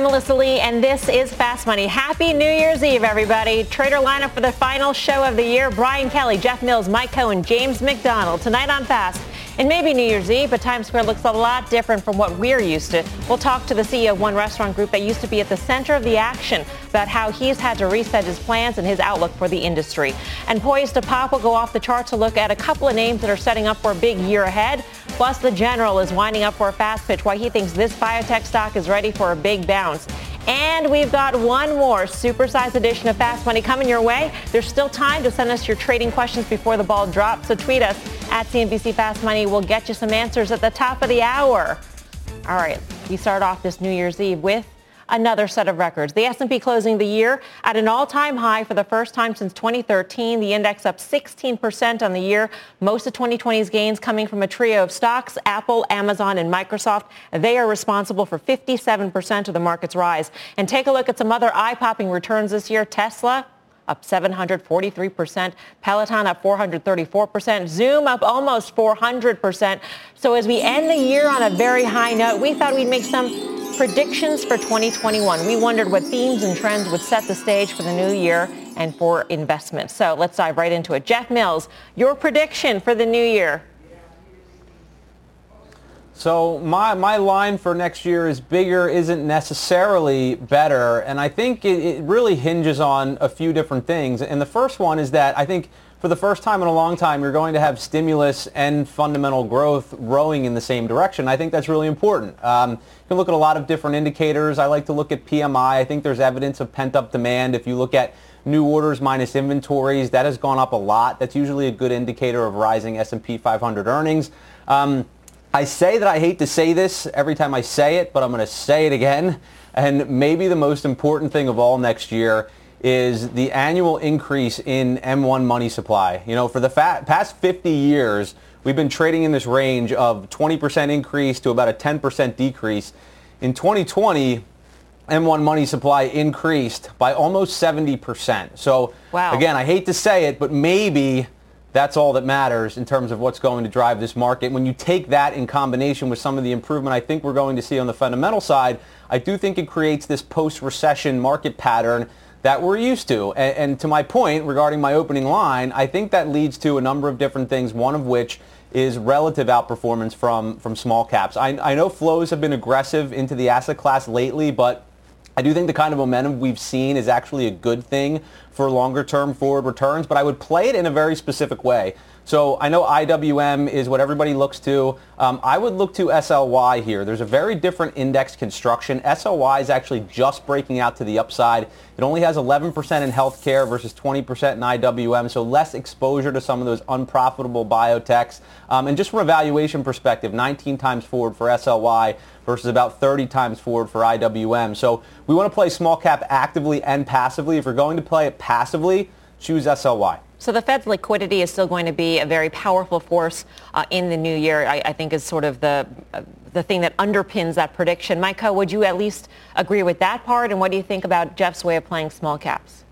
I'm Melissa Lee, and this is Fast Money. Happy New Year's Eve, everybody. Trader lineup for the final show of the year. Brian Kelly, Jeff Mills, Mike Khouw, James McDonald. Tonight on Fast. It maybe New Year's Eve, but Times Square looks a lot different from what we're used to. We'll talk to the CEO of one restaurant group that used to be at the center of the action about how he's had to reset his plans and his outlook for the industry. And poised to pop, we'll go off the chart to look at a couple of names that are setting up for a big year ahead. Plus, the general is winding up for a fast pitch why he thinks this biotech stock is ready for a big bounce. And we've got one more supersized edition of Fast Money coming your way. There's still time to send us your trading questions before the ball drops, so tweet us at CNBC Fast Money. We'll get you some answers at the top of the hour. All right, we start off this New Year's Eve with another set of records. The S&P closing the year at an all-time high for the first time since 2013. The index up 16% on the year. Most of 2020's gains coming from a trio of stocks, Apple, Amazon, and Microsoft. They are responsible for 57% of the market's rise. And take a look at some other eye-popping returns this year. Tesla, up 743%. Peloton up 434%. Zoom up almost 400%. So as we end the year on a very high note, we thought we'd make some predictions for 2021. We wondered what themes and trends would set the stage for the new year and for investment. So let's dive right into it. Jeff Mills, your prediction for the new year. So my, my line for next year is bigger isn't necessarily better. And I think it, it really hinges on a few different things. And the first one is that I think for the first time in a long time, you're going to have stimulus and fundamental growth rowing in the same direction. I think that's really important. Um, you can look at a lot of different indicators. I like to look at PMI. I think there's evidence of pent-up demand. If you look at new orders minus inventories, that has gone up a lot. That's usually a good indicator of rising S&P 500 earnings. Um, I say that I hate to say this every time I say it, but I'm going to say it again. And maybe the most important thing of all next year is the annual increase in M1 money supply. You know, for the fa- past 50 years, we've been trading in this range of 20% increase to about a 10% decrease. In 2020, M1 money supply increased by almost 70%. So wow. again, I hate to say it, but maybe that's all that matters in terms of what's going to drive this market. When you take that in combination with some of the improvement I think we're going to see on the fundamental side, I do think it creates this post-recession market pattern that we're used to. And, and, to my point regarding my opening line, I think that leads to a number of different things, one of which is relative outperformance from, from small caps. I, I know flows have been aggressive into the asset class lately, but I do think the kind of momentum we've seen is actually a good thing for longer term forward returns, but I would play it in a very specific way. So I know IWM is what everybody looks to. Um, I would look to SLY here. There's a very different index construction. SLY is actually just breaking out to the upside. It only has 11% in healthcare versus 20% in IWM, so less exposure to some of those unprofitable biotechs. Um, and just from a valuation perspective, 19 times forward for SLY versus about 30 times forward for IWM. So we want to play small cap actively and passively. If you're going to play it passively, choose SLY. So the Fed's liquidity is still going to be a very powerful force uh, in the new year. I, I, think is sort of the uh, the thing that underpins that prediction. Micah, would you at least agree with that part? And what do you think about Jeff's way of playing small caps?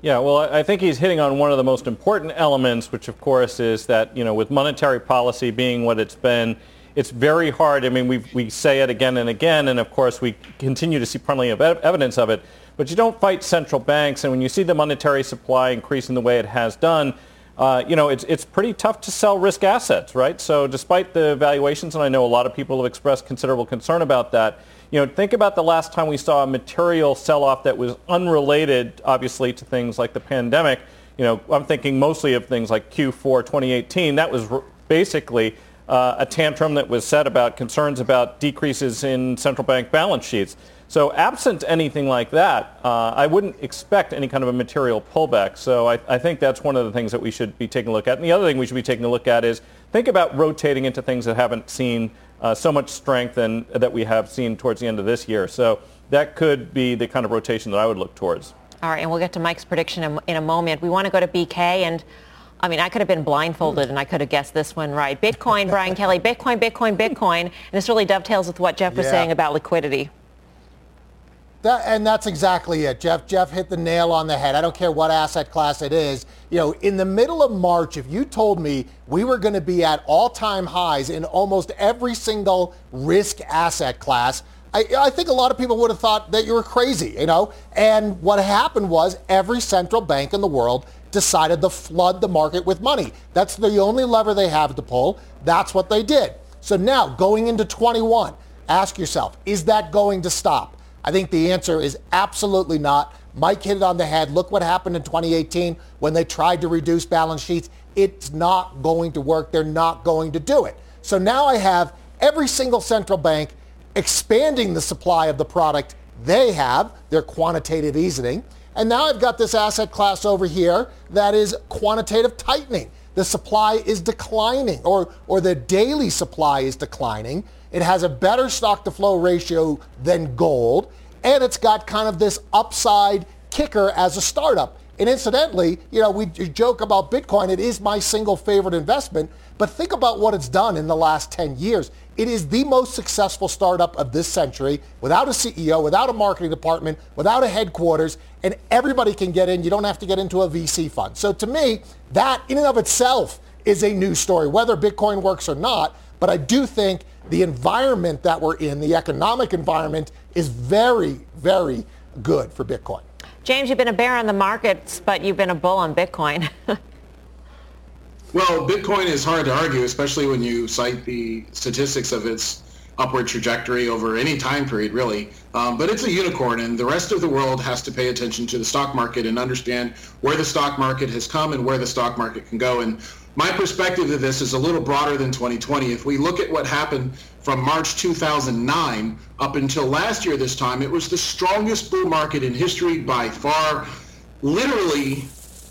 Yeah, well, I think he's hitting on one of the most important elements, which of course is that, you know, with monetary policy being what it's been, it's very hard. I mean, we we say it again and again, and of course we continue to see plenty of evidence of it but you don't fight central banks. And when you see the monetary supply increasing the way it has done, uh, you know, it's, it's pretty tough to sell risk assets, right? So despite the valuations, and I know a lot of people have expressed considerable concern about that, you know, think about the last time we saw a material sell-off that was unrelated, obviously, to things like the pandemic. You know, I'm thinking mostly of things like Q4 2018. That was basically uh, a tantrum that was set about concerns about decreases in central bank balance sheets. So absent anything like that, uh, I wouldn't expect any kind of a material pullback. So I, I, think that's one of the things that we should be taking a look at. And the other thing we should be taking a look at is think about rotating into things that haven't seen uh, so much strength and that we have seen towards the end of this year. So that could be the kind of rotation that I would look towards. All right, and we'll get to Mike's prediction in, in a moment. We want to go to BK and I mean, I could have been blindfolded and I could have guessed this one right. Bitcoin, Brian Kelly, Bitcoin, Bitcoin, Bitcoin. And this really dovetails with what Jeff was yeah. saying about liquidity. That, and that's exactly it. Jeff Jeff hit the nail on the head. I don't care what asset class it is. You know, in the middle of March, if you told me we were going to be at all-time highs in almost every single risk asset class, I, I, think a lot of people would have thought that you were crazy, you know? And what happened was every central bank in the world decided to flood the market with money. That's the only lever they have to pull. That's what they did. So now going into 21, ask yourself, is that going to stop? I think the answer is absolutely not. Mike hit it on the head. Look what happened in 2018 when they tried to reduce balance sheets. It's not going to work. They're not going to do it. So now I have every single central bank expanding the supply of the product they have, their quantitative easing. And now I've got this asset class over here that is quantitative tightening. The supply is declining or, or the daily supply is declining. It has a better stock to flow ratio than gold, and it's got kind of this upside kicker as a startup. And incidentally, you know, we joke about Bitcoin. It is my single favorite investment, but think about what it's done in the last 10 years. It is the most successful startup of this century without a CEO, without a marketing department, without a headquarters, and everybody can get in. You don't have to get into a VC fund. So to me, that in and of itself is a news story, whether Bitcoin works or not. But I do think the environment that we're in, the economic environment, is very, very good for Bitcoin. James, you've been a bear on the markets, but you've been a bull on Bitcoin. well, Bitcoin is hard to argue, especially when you cite the statistics of its upward trajectory over any time period, really. Um, but it's a unicorn, and the rest of the world has to pay attention to the stock market and understand where the stock market has come and where the stock market can go. And my perspective of this is a little broader than 2020. If we look at what happened from March 2009 up until last year this time, it was the strongest bull market in history by far. Literally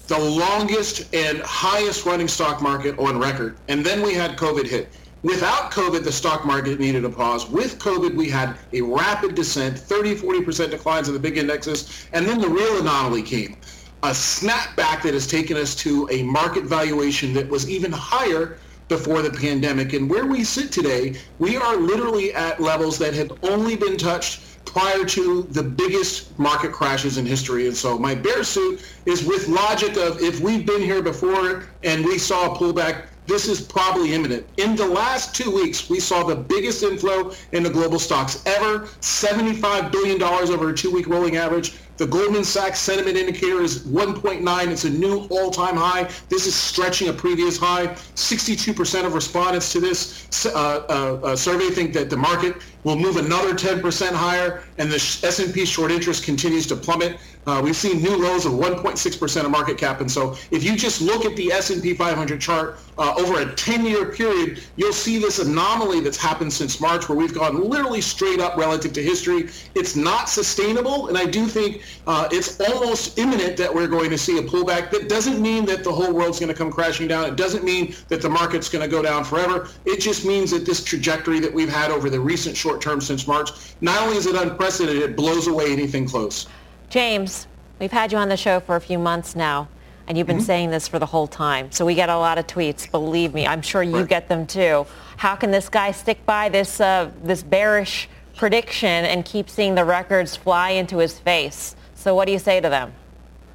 the longest and highest running stock market on record. And then we had COVID hit. Without COVID, the stock market needed a pause. With COVID, we had a rapid descent, 30, 40% declines in the big indexes. And then the real anomaly came a snapback that has taken us to a market valuation that was even higher before the pandemic. And where we sit today, we are literally at levels that had only been touched prior to the biggest market crashes in history. And so my bear suit is with logic of if we've been here before and we saw a pullback, this is probably imminent. In the last two weeks, we saw the biggest inflow in the global stocks ever, $75 billion over a two-week rolling average. The Goldman Sachs sentiment indicator is 1.9. It's a new all-time high. This is stretching a previous high. 62% of respondents to this uh, uh, uh, survey think that the market will move another 10% higher, and the S&P short interest continues to plummet. Uh, we've seen new lows of 1.6% of market cap, and so if you just look at the S&P 500 chart uh, over a 10-year period, you'll see this anomaly that's happened since March, where we've gone literally straight up relative to history. It's not sustainable, and I do think uh, it's almost imminent that we're going to see a pullback. That doesn't mean that the whole world's going to come crashing down. It doesn't mean that the market's going to go down forever. It just means that this trajectory that we've had over the recent short term since March, not only is it unprecedented, it blows away anything close. James, we've had you on the show for a few months now. And you've been mm-hmm. saying this for the whole time. So we get a lot of tweets, believe me. I'm sure you right. get them too. How can this guy stick by this, uh, this bearish prediction and keep seeing the records fly into his face? So what do you say to them?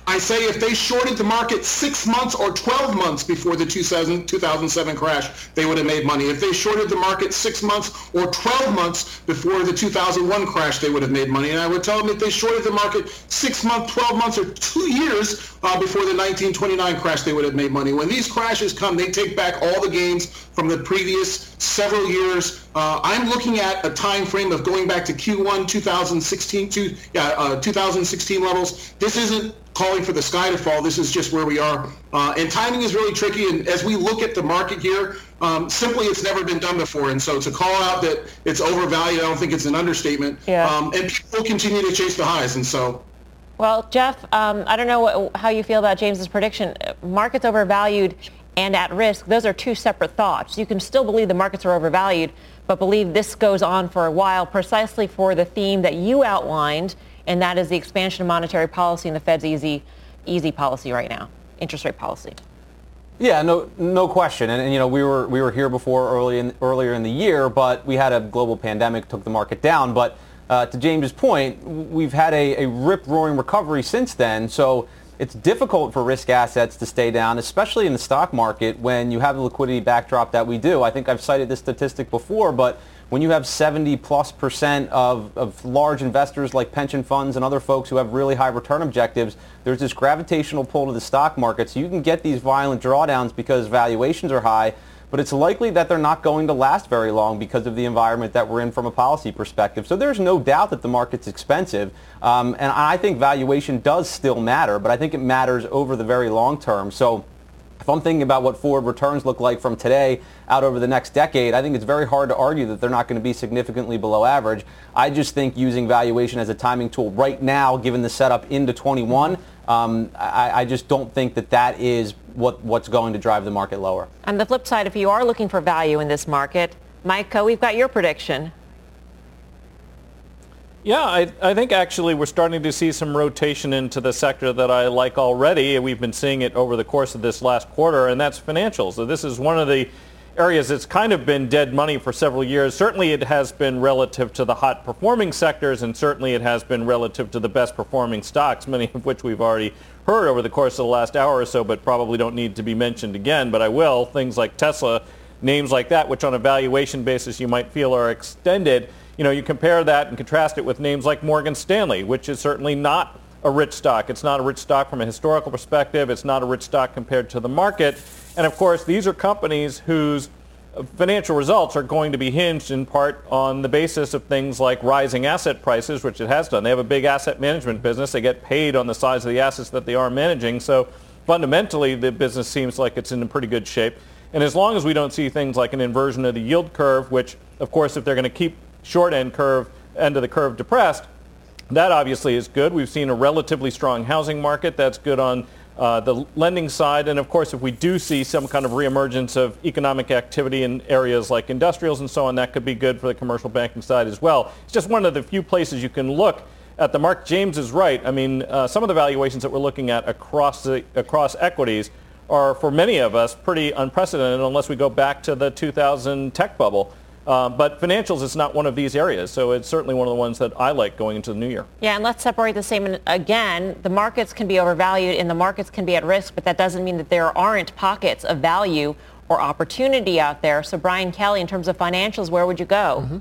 I say if they shorted the market six months or 12 months before the 2000, 2007 crash, they would have made money. If they shorted the market six months or 12 months before the 2001 crash, they would have made money. And I would tell them if they shorted the market six months, 12 months, or two years uh, before the 1929 crash, they would have made money. When these crashes come, they take back all the gains from the previous several years. Uh, I'm looking at a time frame of going back to Q1 2016 to uh, 2016 levels. This isn't calling for the sky to fall. This is just where we are. Uh, and timing is really tricky. And as we look at the market here, um, simply it's never been done before. And so to call out that it's overvalued, I don't think it's an understatement. Yeah. Um, and people continue to chase the highs. And so. Well, Jeff, um, I don't know what, how you feel about James's prediction. Markets overvalued and at risk, those are two separate thoughts. You can still believe the markets are overvalued, but believe this goes on for a while precisely for the theme that you outlined, and that is the expansion of monetary policy and the Fed's easy, easy policy right now, interest rate policy. Yeah, no, no question. And, and, you know, we were we were here before early in, earlier in the year, but we had a global pandemic took the market down. But uh, to James's point, we've had a, a rip-roaring recovery since then. So it's difficult for risk assets to stay down, especially in the stock market when you have the liquidity backdrop that we do. I think I've cited this statistic before, but when you have 70 plus percent of, of large investors like pension funds and other folks who have really high return objectives, there's this gravitational pull to the stock market. So you can get these violent drawdowns because valuations are high, but it's likely that they're not going to last very long because of the environment that we're in from a policy perspective. So there's no doubt that the market's expensive, um, and I think valuation does still matter, but I think it matters over the very long term. So if I'm thinking about what forward returns look like from today out over the next decade, I think it's very hard to argue that they're not going to be significantly below average. I just think using valuation as a timing tool right now, given the setup into 21, um, I, I, just don't think that that is what, what's going to drive the market lower. On the flip side, if you are looking for value in this market, Mike, we've got your prediction. Yeah, I, I, think actually we're starting to see some rotation into the sector that I like already. We've been seeing it over the course of this last quarter, and that's financials. So this is one of the areas that's kind of been dead money for several years. Certainly it has been relative to the hot performing sectors, and certainly it has been relative to the best performing stocks, many of which we've already heard over the course of the last hour or so, but probably don't need to be mentioned again. But I will. Things like Tesla, names like that, which on a valuation basis you might feel are extended you know, you compare that and contrast it with names like Morgan Stanley, which is certainly not a rich stock. It's not a rich stock from a historical perspective. It's not a rich stock compared to the market. And of course, these are companies whose financial results are going to be hinged in part on the basis of things like rising asset prices, which it has done. They have a big asset management business. They get paid on the size of the assets that they are managing. So fundamentally, the business seems like it's in pretty good shape. And as long as we don't see things like an inversion of the yield curve, which, of course, if they're going to keep short end curve, end of the curve depressed, that obviously is good. We've seen a relatively strong housing market. That's good on uh, the lending side. And of course, if we do see some kind of reemergence of economic activity in areas like industrials and so on, that could be good for the commercial banking side as well. It's just one of the few places you can look at the mark. James is right. I mean, uh, some of the valuations that we're looking at across the, across equities are, for many of us, pretty unprecedented unless we go back to the 2000 tech bubble. Uh, but financials is not one of these areas, so it's certainly one of the ones that I like going into the new year. Yeah, and let's separate the same again. The markets can be overvalued and the markets can be at risk, but that doesn't mean that there aren't pockets of value or opportunity out there. So Brian Kelly, in terms of financials, where would you go? Mm-hmm.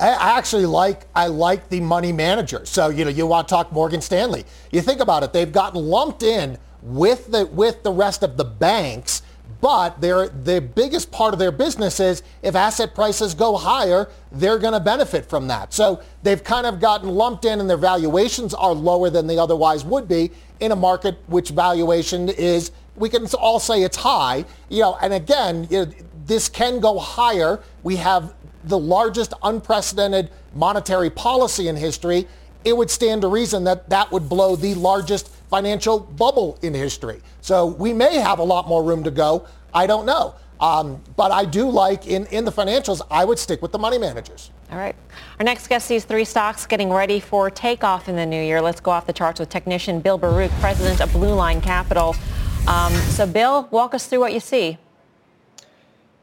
I actually like I like the money manager. So you know you want to talk Morgan Stanley. You think about it; they've gotten lumped in with the with the rest of the banks but their the biggest part of their business is if asset prices go higher, they're going to benefit from that. So they've kind of gotten lumped in and their valuations are lower than they otherwise would be in a market which valuation is we can all say it's high, you know, and again, you know, this can go higher. We have the largest unprecedented monetary policy in history. It would stand to reason that that would blow the largest financial bubble in history. So we may have a lot more room to go. I don't know. Um, but I do like in, in the financials, I would stick with the money managers. All right. Our next guest sees three stocks getting ready for takeoff in the new year. Let's go off the charts with technician Bill Baruch, president of Blue Line Capital. Um, so, Bill, walk us through what you see.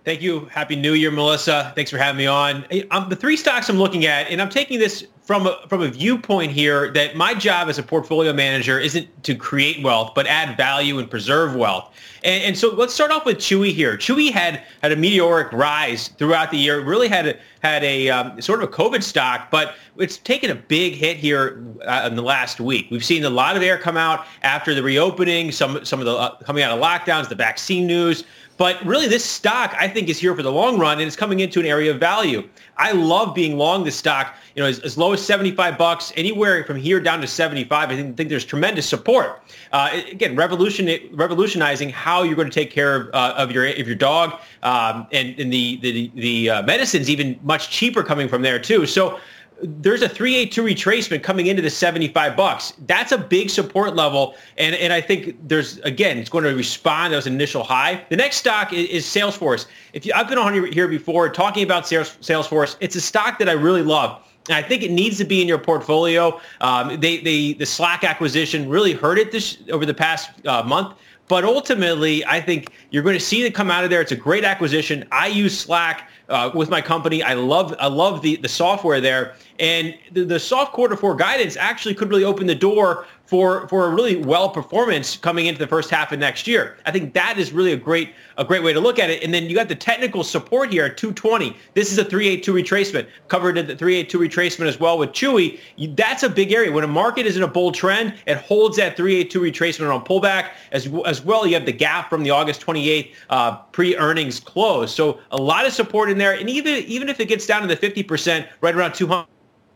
Thank you. Happy New Year, Melissa. Thanks for having me on. Um, the three stocks I'm looking at, and I'm taking this from a, from a viewpoint here that my job as a portfolio manager isn't to create wealth, but add value and preserve wealth. And, and so let's start off with Chewy here. Chewy had had a meteoric rise throughout the year. really had a, had a um, sort of a COVID stock, but it's taken a big hit here uh, in the last week. We've seen a lot of air come out after the reopening, some some of the uh, coming out of lockdowns, the vaccine news. But really, this stock, I think, is here for the long run, and it's coming into an area of value. I love being long this stock. You know, as, as low as 75 bucks, anywhere from here down to 75. I think, think there's tremendous support. Uh, again, revolution, revolutionizing how you're going to take care of, uh, of your of your dog, um, and, and the the the uh, medicines even much cheaper coming from there too. So there's a 382 retracement coming into the 75 bucks. That's a big support level. And, and I think there's, again, it's going to respond as an initial high. The next stock is, is Salesforce. If you, I've been on here before talking about Sales, Salesforce. It's a stock that I really love. And I think it needs to be in your portfolio. Um, they, they, the Slack acquisition really hurt it this over the past uh, month. But ultimately, I think you're going to see it come out of there. It's a great acquisition. I use Slack uh, with my company. I love I love the the software there, and the, the soft quarter four guidance actually could really open the door for for a really well performance coming into the first half of next year. I think that is really a great a great way to look at it. And then you got the technical support here at 220. This is a 382 retracement covered at the 382 retracement as well with Chewy. That's a big area when a market is in a bull trend. It holds that 382 retracement on pullback as as well. You have the gap from the August 28th uh, pre-earnings close. So a lot of support in there. And even even if it gets down to the 50%, right around 200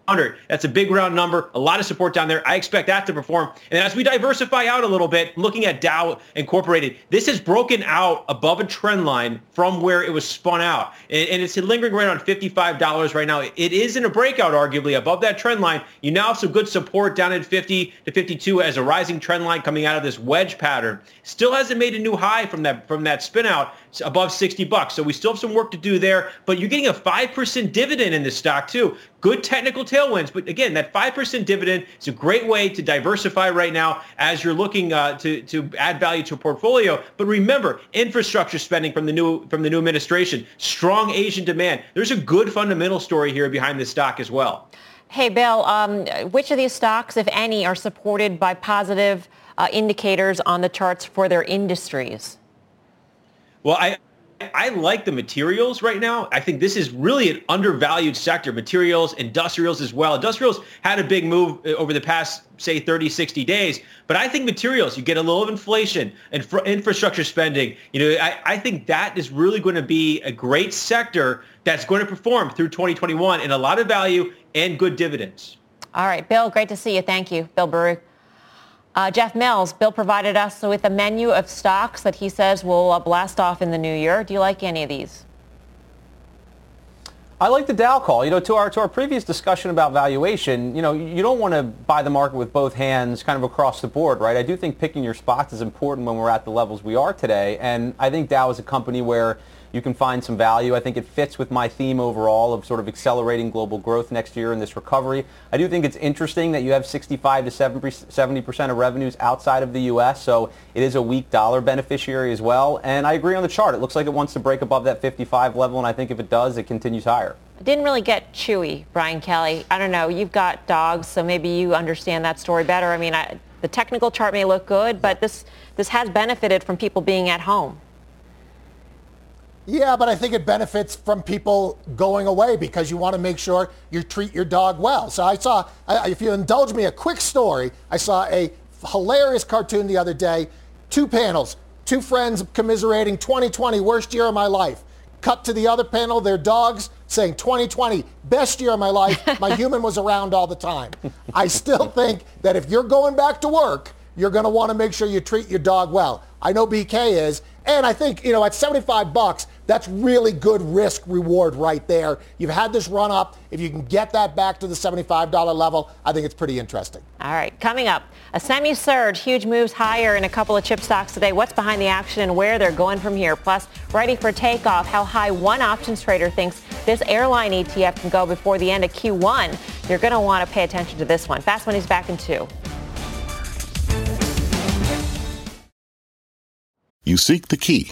100. That's a big round number. A lot of support down there. I expect that to perform. And as we diversify out a little bit, looking at Dow Incorporated, this has broken out above a trend line from where it was spun out. And, and it's lingering right on $55 right now. It is in a breakout, arguably, above that trend line. You now have some good support down at 50 to 52 as a rising trend line coming out of this wedge pattern. Still hasn't made a new high from that from that spin out above 60 bucks. So we still have some work to do there, but you're getting a 5% dividend in this stock too. Good technical tailwinds, but again, that 5% dividend is a great way to diversify right now as you're looking uh, to, to add value to a portfolio. But remember, infrastructure spending from the new from the new administration, strong Asian demand. There's a good fundamental story here behind this stock as well. Hey, Bill, um, which of these stocks, if any, are supported by positive uh, indicators on the charts for their industries? Well, I I like the materials right now. I think this is really an undervalued sector. Materials, industrials as well. Industrials had a big move uh, over the past, say, 30, 60 days. But I think materials, you get a little of inflation and infrastructure spending. You know, I, I think that is really going to be a great sector that's going to perform through 2021 and a lot of value and good dividends. All right, Bill, great to see you. Thank you, Bill Baruch. Uh, Jeff Mills, Bill provided us with a menu of stocks that he says will uh, blast off in the new year. Do you like any of these? I like the Dow call. You know, to our to our previous discussion about valuation, you know, you don't want to buy the market with both hands, kind of across the board, right? I do think picking your spots is important when we're at the levels we are today, and I think Dow is a company where you can find some value. I think it fits with my theme overall of sort of accelerating global growth next year in this recovery. I do think it's interesting that you have 65 to 70% of revenues outside of the U.S., so it is a weak dollar beneficiary as well. And I agree on the chart. It looks like it wants to break above that 55 level, and I think if it does, it continues higher. Didn't really get Chewy, Brian Kelly. I don't know. You've got dogs, so maybe you understand that story better. I mean, I, the technical chart may look good, but this this has benefited from people being at home. Yeah, but I think it benefits from people going away because you want to make sure you treat your dog well. So I saw, if you indulge me, a quick story. I saw a hilarious cartoon the other day. Two panels, two friends commiserating 2020, worst year of my life. Cut to the other panel, their dogs saying 2020, best year of my life. My human was around all the time. I still think that if you're going back to work, you're going to want to make sure you treat your dog well. I know BK is. And I think, you know, at 75 bucks, that's really good risk reward right there. You've had this run up. If you can get that back to the $75 level, I think it's pretty interesting. All right, coming up, a semi-surge, huge moves higher in a couple of chip stocks today. What's behind the action and where they're going from here? Plus, ready for takeoff, how high one options trader thinks this airline ETF can go before the end of Q1. You're going to want to pay attention to this one. Fast Money's back in two. You seek the key,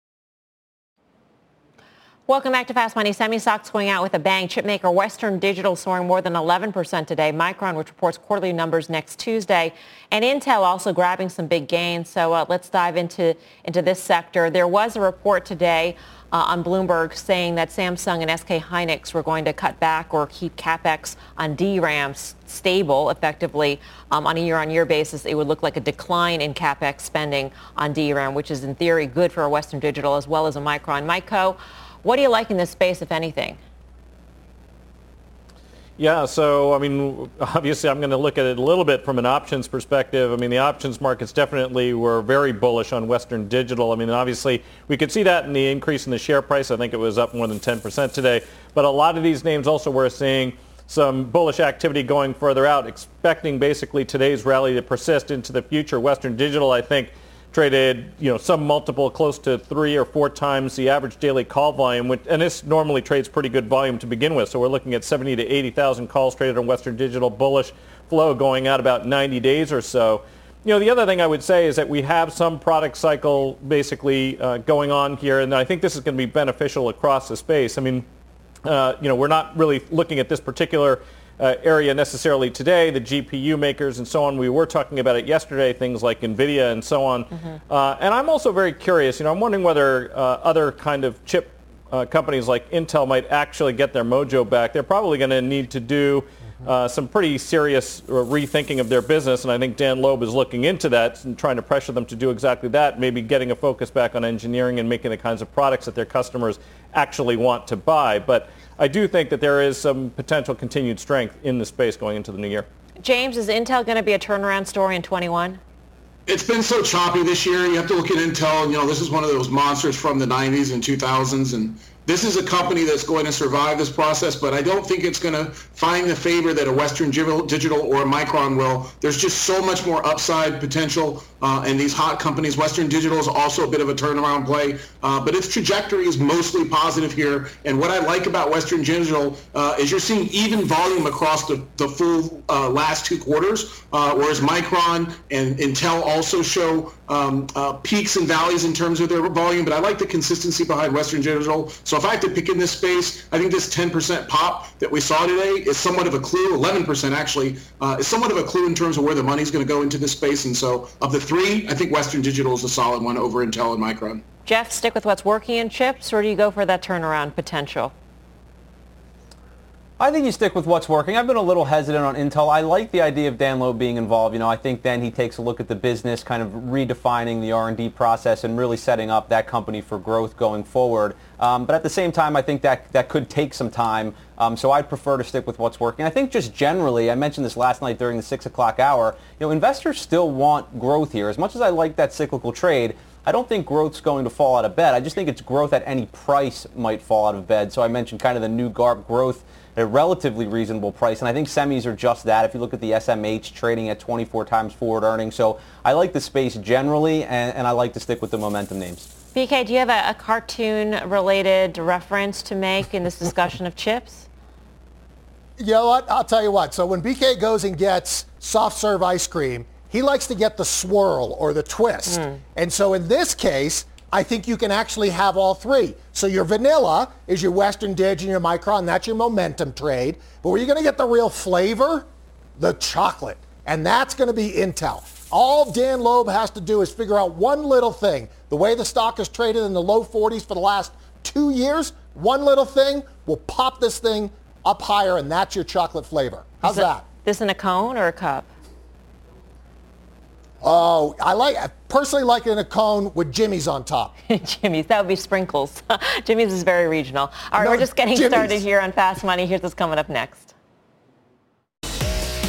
Welcome back to Fast Money. Semi stocks going out with a bang. Chipmaker Western Digital soaring more than 11% today. Micron, which reports quarterly numbers next Tuesday. And Intel also grabbing some big gains. So uh, let's dive into, into this sector. There was a report today uh, on Bloomberg saying that Samsung and SK Hynix were going to cut back or keep capex on DRAM stable effectively um, on a year-on-year basis. It would look like a decline in capex spending on DRAM, which is in theory good for a Western Digital as well as a Micron. Khouw, what do you like in this space, if anything? Yeah, so I mean, obviously, I'm going to look at it a little bit from an options perspective. I mean, the options markets definitely were very bullish on Western Digital. I mean, obviously, we could see that in the increase in the share price. I think it was up more than 10% today. But a lot of these names also we're seeing some bullish activity going further out, expecting basically today's rally to persist into the future. Western Digital, I think, traded, you know, some multiple close to three or four times the average daily call volume, which, and this normally trades pretty good volume to begin with. So we're looking at 70 to 80,000 calls traded on Western Digital, bullish flow going out about 90 days or so. You know, the other thing I would say is that we have some product cycle basically uh, going on here, and I think this is going to be beneficial across the space. I mean, uh, you know, we're not really looking at this particular uh, area necessarily today, the GPU makers and so on. We were talking about it yesterday, things like NVIDIA and so on. Mm-hmm. Uh, and I'm also very curious, you know, I'm wondering whether uh, other kind of chip uh, companies like Intel might actually get their mojo back. They're probably going to need to do mm-hmm. uh, some pretty serious rethinking of their business, and I think Dan Loeb is looking into that and trying to pressure them to do exactly that, maybe getting a focus back on engineering and making the kinds of products that their customers actually want to buy. But I do think that there is some potential continued strength in the space going into the new year. James, is Intel going to be a turnaround story in 21? It's been so choppy this year. You have to look at Intel. You know, this is one of those monsters from the 90s and 2000s, and this is a company that's going to survive this process, but I don't think it's going to find the favor that a Western Digital or a Micron will. There's just so much more upside potential uh, in these hot companies. Western Digital is also a bit of a turnaround play, uh, but its trajectory is mostly positive here. And what I like about Western Digital uh, is you're seeing even volume across the, the full uh, last two quarters, uh, whereas Micron and Intel also show um, uh, peaks and valleys in terms of their volume. But I like the consistency behind Western Digital. So if I have to pick in this space, I think this 10% pop that we saw today is somewhat of a clue. 11% actually uh, is somewhat of a clue in terms of where the money's going to go into this space. And so of the three, I think Western Digital is a solid one over Intel and Micron. Jeff, stick with what's working in chips, or do you go for that turnaround potential? I think you stick with what's working. I've been a little hesitant on Intel. I like the idea of Dan Loeb being involved. You know, I think then he takes a look at the business, kind of redefining the R&D process and really setting up that company for growth going forward. Um, but at the same time, I think that that could take some time. Um, so I'd prefer to stick with what's working. I think just generally, I mentioned this last night during the six o'clock hour. You know, investors still want growth here. As much as I like that cyclical trade, I don't think growth's going to fall out of bed. I just think it's growth at any price might fall out of bed. So I mentioned kind of the new GARP growth at a relatively reasonable price. And I think semis are just that. If you look at the SMH trading at 24 times forward earnings. So I like the space generally, and, and I like to stick with the momentum names. BK, do you have a, a cartoon-related reference to make in this discussion of chips? You know what? I'll tell you what. So when BK goes and gets soft serve ice cream, he likes to get the swirl or the twist. Mm. And so in this case, I think you can actually have all three. So your vanilla is your Western Dig and your Micron. That's your momentum trade. But where you're going to get the real flavor? The chocolate. And that's going to be Intel. All Dan Loeb has to do is figure out one little thing. The way the stock has traded in the low 40s for the last two years, one little thing will pop this thing up higher, and that's your chocolate flavor. How's that? This in a cone or a cup? Oh, I like I personally like it in a cone with Jimmy's on top. Jimmy's, that would be sprinkles. Jimmy's is very regional. All right, no, we're just getting Jimmy's. started here on Fast Money. Here's what's coming up next.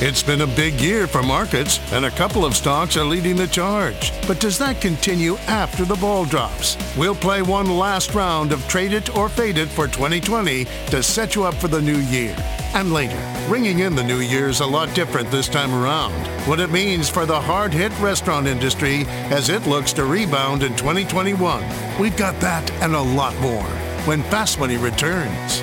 It's been a big year for markets, and a couple of stocks are leading the charge. But does that continue after the ball drops? We'll play one last round of Trade It or Fade It for 2020 to set you up for the new year. And later, ringing in the new year is a lot different this time around. What it means for the hard hit restaurant industry as it looks to rebound in 2021. We've got that and a lot more when Fast Money returns.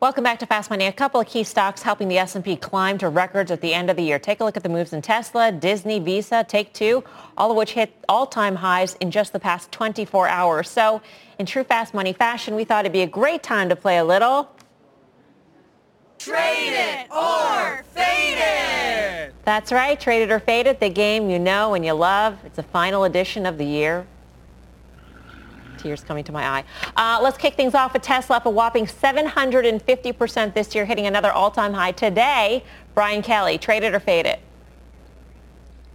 Welcome back to Fast Money. A couple of key stocks helping the S&P climb to records at the end of the year. Take a look at the moves in Tesla, Disney, Visa, Take-Two, all of which hit all-time highs in just the past 24 hours. So in true Fast Money fashion, we thought it'd be a great time to play a little... Trade it or fade it! That's right, Trade It or Fade It, the game you know and you love. It's the final edition of the year tears coming to my eye. Uh, let's kick things off with Tesla up a whopping 750% this year, hitting another all-time high today. Brian Kelly, trade it or fade it?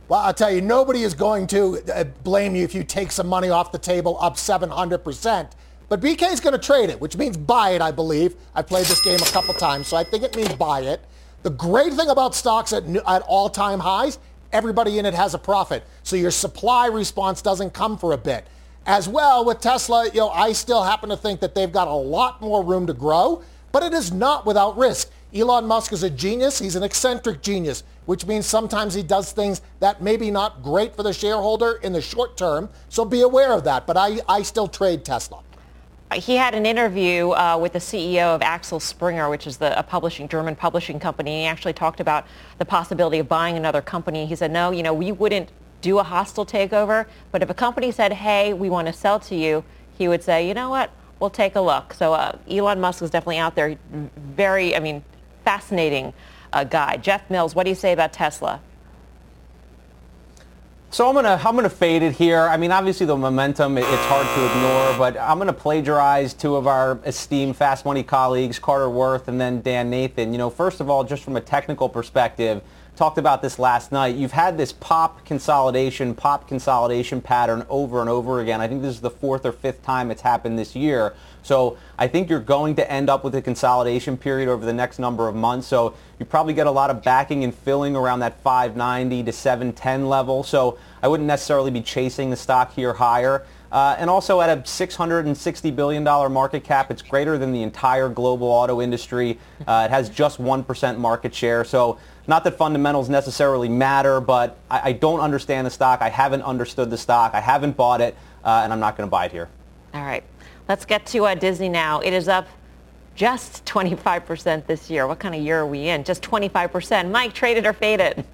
Well, I'll tell you, nobody is going to uh, blame you if you take some money off the table up 700%. But BK is going to trade it, which means buy it, I believe. I've played this game a couple times, so I think it means buy it. The great thing about stocks at, at all-time highs, everybody in it has a profit. So your supply response doesn't come for a bit. As well with Tesla, you know, I still happen to think that they've got a lot more room to grow, but it is not without risk. Elon Musk is a genius. He's an eccentric genius, which means sometimes he does things that may be not great for the shareholder in the short term. So be aware of that. But I, I still trade Tesla. He had an interview uh, with the CEO of Axel Springer, which is the, a publishing German publishing company. And he actually talked about the possibility of buying another company. He said, no, you know, we wouldn't do a hostile takeover. But if a company said, hey, we want to sell to you, he would say, you know what, we'll take a look. So uh, Elon Musk is definitely out there. Very, I mean, fascinating uh, guy. Jeff Mills, what do you say about Tesla? So I'm gonna I'm gonna fade it here. I mean, obviously the momentum it's hard to ignore, but I'm gonna plagiarize two of our esteemed Fast Money colleagues, Carter Worth and then Dan Nathan. You know, first of all, just from a technical perspective, talked about this last night. You've had this pop consolidation, pop consolidation pattern over and over again. I think this is the fourth or fifth time it's happened this year. So I think you're going to end up with a consolidation period over the next number of months. So you probably get a lot of backing and filling around that 590 to 710 level. So I wouldn't necessarily be chasing the stock here higher. Uh, and also at a $660 billion market cap, it's greater than the entire global auto industry. Uh, it has just 1% market share. So not that fundamentals necessarily matter, but I, I don't understand the stock. I haven't understood the stock. I haven't bought it, uh, and I'm not going to buy it here. All right. Let's get to uh, Disney now. It is up just 25% this year. What kind of year are we in? Just 25%. Mike, trade it or fade it?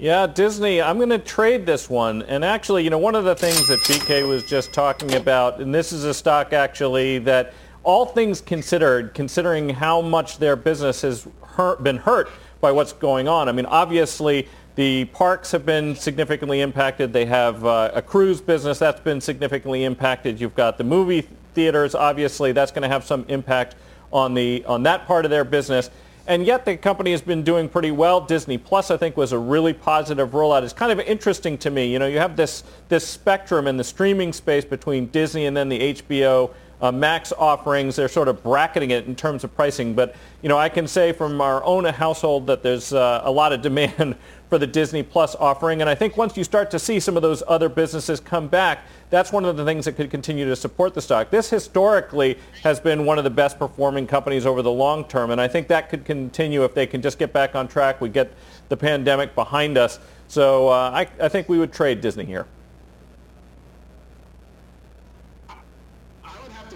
Yeah, Disney, I'm going to trade this one. And actually, you know, one of the things that BK was just talking about, and this is a stock actually that all things considered, considering how much their business has hurt, been hurt by what's going on. I mean, obviously, the parks have been significantly impacted. They have uh, a cruise business that's been significantly impacted. You've got the movie theaters. Obviously, that's going to have some impact on the on that part of their business. And yet the company has been doing pretty well. Disney Plus, I think, was a really positive rollout. It's kind of interesting to me. You know, you have this this spectrum in the streaming space between Disney and then the HBO uh, max offerings. They're sort of bracketing it in terms of pricing. But, you know, I can say from our own household that there's uh, a lot of demand for the Disney Plus offering. And I think once you start to see some of those other businesses come back, that's one of the things that could continue to support the stock. This historically has been one of the best performing companies over the long term. And I think that could continue if they can just get back on track. We get the pandemic behind us. So uh, I, I think we would trade Disney here.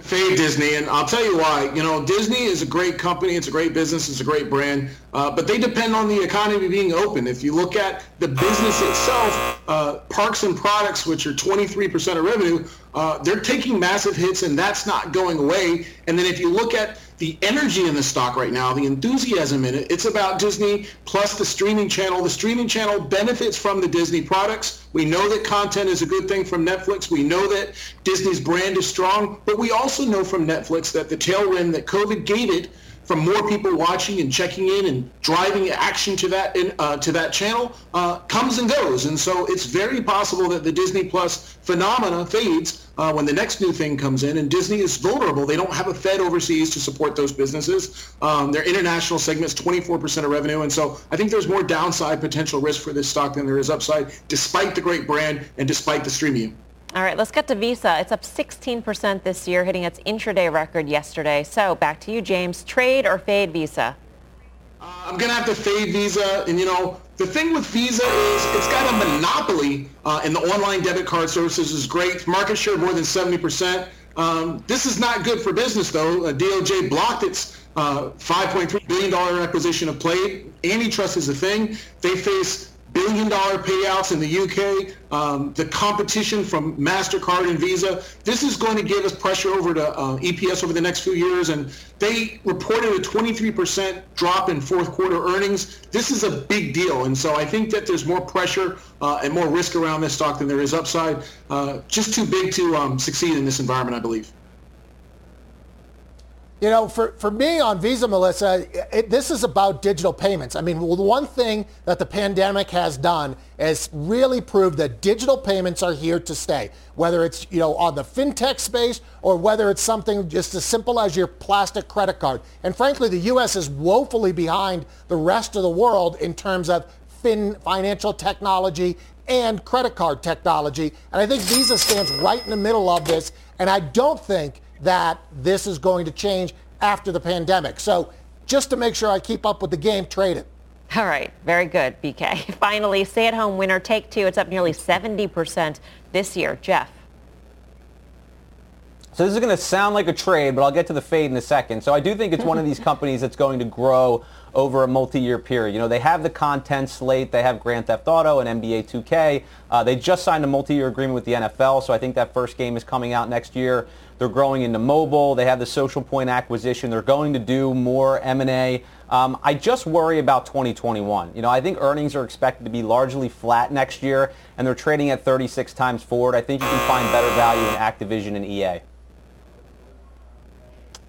Fade Disney, and I'll tell you why. You know, Disney is a great company. It's a great business. It's a great brand. Uh, but they depend on the economy being open. If you look at the business itself, uh, parks and products, which are 23% of revenue, uh, they're taking massive hits, and that's not going away. And then if you look at the energy in the stock right now, the enthusiasm in it, it's about Disney plus the streaming channel. The streaming channel benefits from the Disney products. We know that content is a good thing from Netflix. We know that Disney's brand is strong, but we also know from Netflix that the tailwind that COVID gave it from more people watching and checking in and driving action to that in, uh, to that channel uh, comes and goes. And so it's very possible that the Disney Plus phenomena fades uh, when the next new thing comes in. And Disney is vulnerable. They don't have a Fed overseas to support those businesses. Um, their international segment's 24% of revenue. And so I think there's more downside potential risk for this stock than there is upside, despite the great brand and despite the streaming. All right, let's get to Visa. It's up 16% this year, hitting its intraday record yesterday. So back to you, James. Trade or fade Visa? Uh, I'm going to have to fade Visa. And, you know, the thing with Visa is it's got a monopoly uh, in the online debit card services is great. Market share more than 70%. Um, this is not good for business, though. Uh, DOJ blocked its uh, $5.3 billion acquisition of Plaid. Antitrust is a thing. They face billion dollar payouts in the UK, um, the competition from MasterCard and Visa. This is going to give us pressure over to uh, EPS over the next few years. And they reported a 23% drop in fourth quarter earnings. This is a big deal. And so I think that there's more pressure uh, and more risk around this stock than there is upside. Uh, just too big to um, succeed in this environment, I believe. You know, for, for me on Visa, Melissa, it, this is about digital payments. I mean, well, the one thing that the pandemic has done is really proved that digital payments are here to stay, whether it's, you know, on the fintech space or whether it's something just as simple as your plastic credit card. And frankly, the U.S. is woefully behind the rest of the world in terms of fin financial technology and credit card technology. And I think Visa stands right in the middle of this. And I don't think that this is going to change after the pandemic. So just to make sure I keep up with the game, trade it. All right, very good, BK. Finally, stay-at-home winner Take Two. It's up nearly 70% this year. Jeff. So this is going to sound like a trade, but I'll get to the fade in a second. So I do think it's one of these companies that's going to grow over a multi-year period. You know, they have the content slate. They have Grand Theft Auto and NBA 2K. Uh, they just signed a multi-year agreement with the NFL, so I think that first game is coming out next year. They're growing into mobile. They have the Socialpoint acquisition. They're going to do more M&A. Um, I just worry about 2021. You know, I think earnings are expected to be largely flat next year, and they're trading at 36 times forward. I think you can find better value in Activision and EA.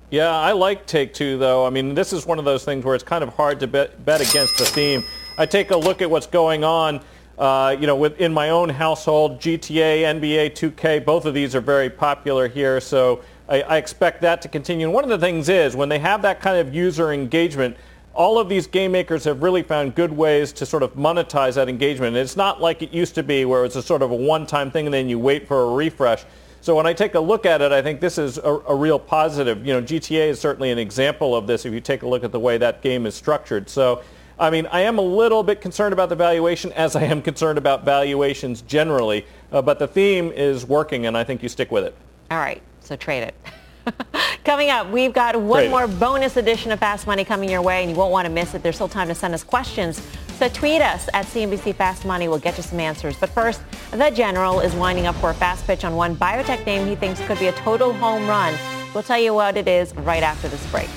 Yeah, I like Take Two, though. I mean, this is one of those things where it's kind of hard to bet, bet against the theme. I take a look at what's going on uh, you know, within my own household, GTA, NBA 2K, both of these are very popular here, so I, I expect that to continue. And one of the things is when they have that kind of user engagement, all of these game makers have really found good ways to sort of monetize that engagement. And It's not like it used to be where it's a sort of a one-time thing and then you wait for a refresh. So when I take a look at it, I think this is a, a, real positive. You know, GTA is certainly an example of this if you take a look at the way that game is structured. So I mean, I am a little bit concerned about the valuation as I am concerned about valuations generally, uh, but the theme is working and I think you stick with it. All right, so trade it. coming up, we've got one trade more it. bonus edition of Fast Money coming your way and you won't want to miss it. There's still time to send us questions. So tweet us at CNBC Fast Money. We'll get you some answers. But first, the general is winding up for a fast pitch on one biotech name he thinks could be a total home run. We'll tell you what it is right after this break.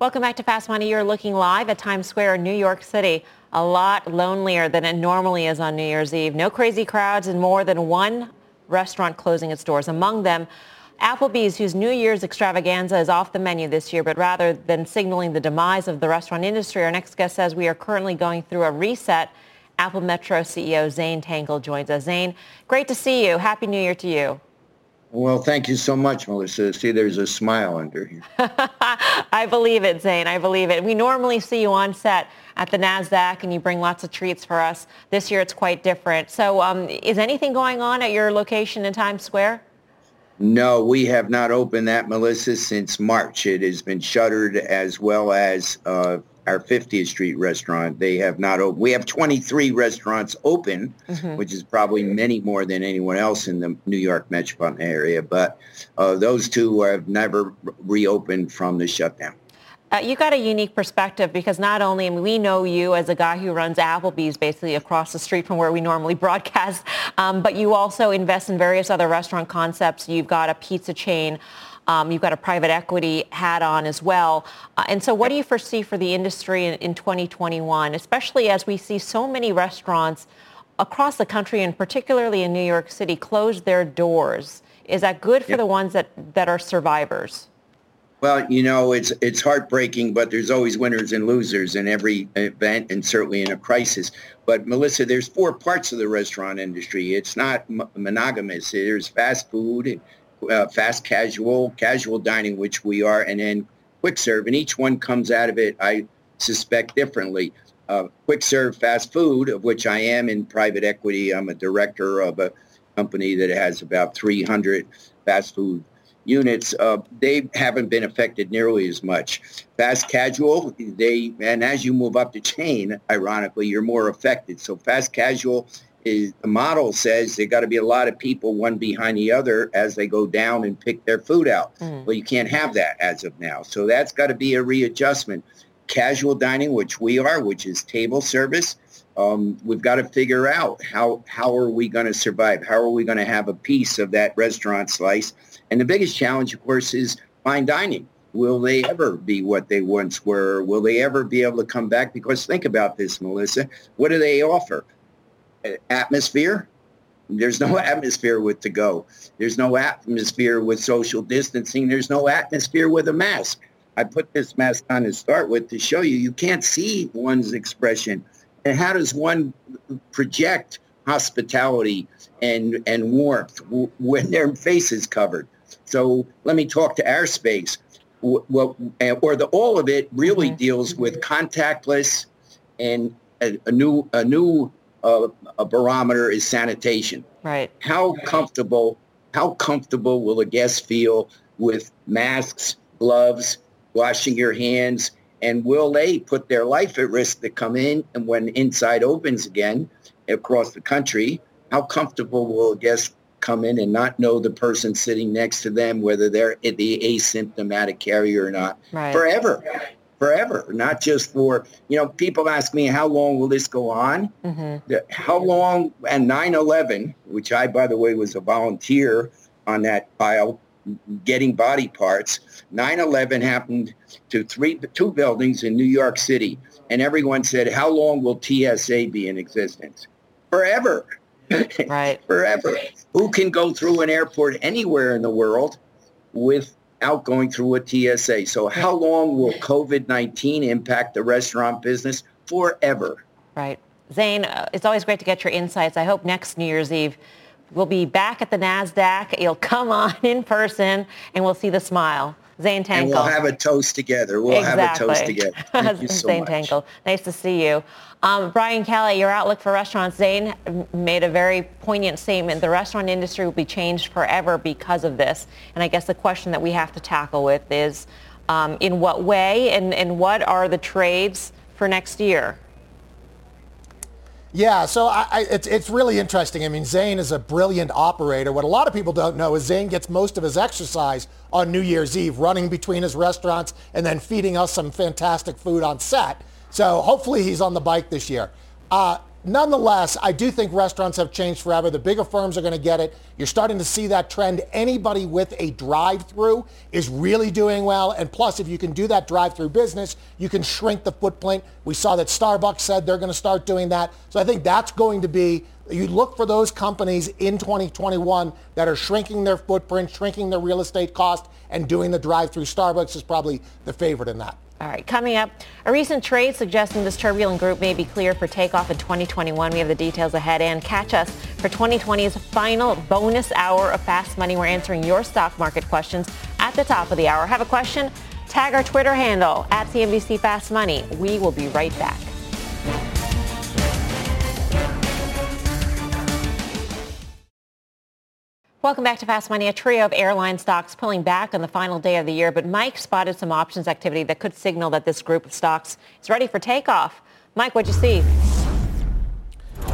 Welcome back to Fast Money. You're looking live at Times Square in New York City. A lot lonelier than it normally is on New Year's Eve. No crazy crowds and more than one restaurant closing its doors. Among them, Applebee's, whose New Year's extravaganza is off the menu this year, but rather than signaling the demise of the restaurant industry, our next guest says we are currently going through a reset Apple Metro CEO Zane Tankel joins us. Zane, great to see you. Happy New Year to you. Well, thank you so much, Melissa. See, there's a smile under here. I believe it, Zane. I believe it. We normally see you on set at the NASDAQ and you bring lots of treats for us. This year it's quite different. So um, is anything going on at your location in Times Square? No, we have not opened that, Melissa, since March. It has been shuttered as well as uh, our 50th Street restaurant. They have not opened. We have 23 restaurants open, mm-hmm. which is probably many more than anyone else in the New York metropolitan area. But uh, those two have never reopened from the shutdown. Uh, you got a unique perspective because not only I mean, we know you as a guy who runs Applebee's basically across the street from where we normally broadcast, um, but you also invest in various other restaurant concepts. You've got a pizza chain. Um, you've got a private equity hat on as well. Uh, and so what do you foresee for the industry in, in 2021, especially as we see so many restaurants across the country and particularly in New York City close their doors? Is that good for yep. the ones that, that are survivors? Well, you know, it's it's heartbreaking, but there's always winners and losers in every event, and certainly in a crisis. But Melissa, there's four parts of the restaurant industry. It's not m- monogamous. There's fast food, uh, fast casual, casual dining, which we are, and then quick serve. And each one comes out of it, I suspect, differently. Uh, quick serve fast food, of which I am in private equity. I'm a director of a company that has about 300 fast food units, uh, they haven't been affected nearly as much. Fast casual, they and as you move up the chain, ironically, you're more affected. So fast casual is the model says there got to be a lot of people one behind the other as they go down and pick their food out. Mm. Well, you can't have that as of now. So that's got to be a readjustment. Casual dining, which we are, which is table service. Um, we've got to figure out how how are we going to survive? How are we going to have a piece of that restaurant slice? And the biggest challenge, of course, is fine dining. Will they ever be what they once were? Will they ever be able to come back? Because think about this, Melissa. What do they offer? Atmosphere? There's no atmosphere with to go. There's no atmosphere with social distancing. There's no atmosphere with a mask. I put this mask on to start with to show you you can't see one's expression. And how does one project hospitality and, and warmth when their face is covered? So let me talk to our space. Well, or the all of it really mm-hmm. deals with contactless, and a, a new a new uh, a barometer is sanitation. Right. How comfortable how comfortable will a guest feel with masks, gloves, washing your hands, and will they put their life at risk to come in and when inside opens again across the country? How comfortable will a guest come in and not know the person sitting next to them, whether they're the asymptomatic carrier or not, right. forever, forever, not just for, you know, people ask me, how long will this go on? Mm-hmm. How long, and 9-11, which I, by the way, was a volunteer on that file, getting body parts. 9-11 happened to three, two buildings in New York City. And everyone said, how long will TSA be in existence? Forever right. forever. Who can go through an airport anywhere in the world without going through a TSA? So how long will COVID-19 impact the restaurant business? Forever. Right. Zane, uh, it's always great to get your insights. I hope next New Year's Eve we'll be back at the NASDAQ. You'll come on in person and we'll see the smile. Zane Tankel. And we'll have a toast together. We'll exactly. have a toast together. Thank you so Zane much. Tankel. Nice to see you. Um, Brian Kelly, your outlook for restaurants. Zane made a very poignant statement. The restaurant industry will be changed forever because of this. And I guess the question that we have to tackle with is um, in what way and, and what are the trades for next year? Yeah, so I, I, it's, it's really interesting. I mean, Zane is a brilliant operator. What a lot of people don't know is Zane gets most of his exercise on New Year's Eve, running between his restaurants and then feeding us some fantastic food on set. So hopefully he's on the bike this year. Uh, nonetheless, I do think restaurants have changed forever. The bigger firms are going to get it. You're starting to see that trend. Anybody with a drive-through is really doing well. And plus, if you can do that drive-through business, you can shrink the footprint. We saw that Starbucks said they're going to start doing that. So I think that's going to be, you look for those companies in 2021 that are shrinking their footprint, shrinking their real estate cost, and doing the drive-through. Starbucks is probably the favorite in that. All right, coming up, a recent trade suggesting this turbulent group may be clear for takeoff in 2021. We have the details ahead and catch us for 2020's final bonus hour of Fast Money. We're answering your stock market questions at the top of the hour. Have a question? Tag our Twitter handle at CNBC Fast Money. We will be right back. Welcome back to Fast Money. A trio of airline stocks pulling back on the final day of the year, but Mike spotted some options activity that could signal that this group of stocks is ready for takeoff. Mike, what'd you see?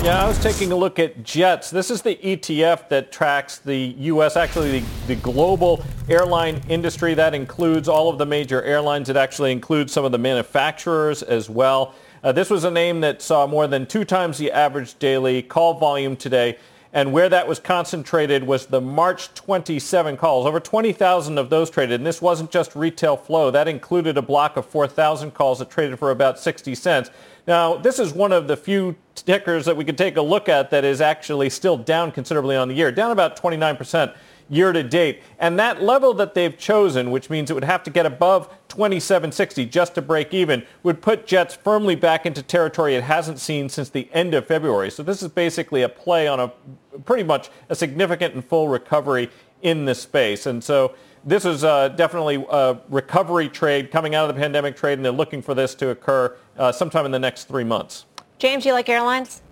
Yeah, I was taking a look at JETS. This is the ETF that tracks the U.S., actually the, the, global airline industry. That includes all of the major airlines. It actually includes some of the manufacturers as well. Uh, this was a name that saw more than two times the average daily call volume today. And where that was concentrated was the March 27 calls. Over 20,000 of those traded. And this wasn't just retail flow. That included a block of 4,000 calls that traded for about 60 cents. Now, this is one of the few tickers that we could take a look at that is actually still down considerably on the year, down about 29% year to date. And that level that they've chosen, which means it would have to get above 2760 just to break even, would put Jets firmly back into territory it hasn't seen since the end of February. So this is basically a play on a pretty much a significant and full recovery in this space. And so this is uh, definitely a recovery trade coming out of the pandemic trade, and they're looking for this to occur uh, sometime in the next three months. James, you like airlines?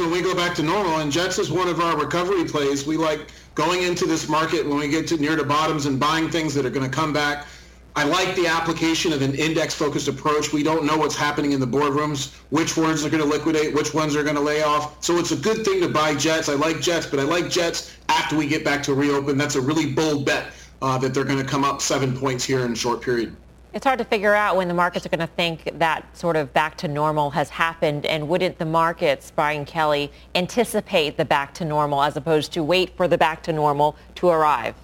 When we go back to normal, and Jets is one of our recovery plays. We like going into this market when we get to near to bottoms and buying things that are going to come back. I like the application of an index-focused approach. We don't know what's happening in the boardrooms, which ones are going to liquidate, which ones are going to lay off. So it's a good thing to buy Jets. I like Jets, but I like Jets after we get back to reopen. That's a really bold bet uh, that they're going to come up seven points here in a short period. It's hard to figure out when the markets are going to think that sort of back to normal has happened. And wouldn't the markets, Brian Kelly, anticipate the back to normal as opposed to wait for the back to normal to arrive?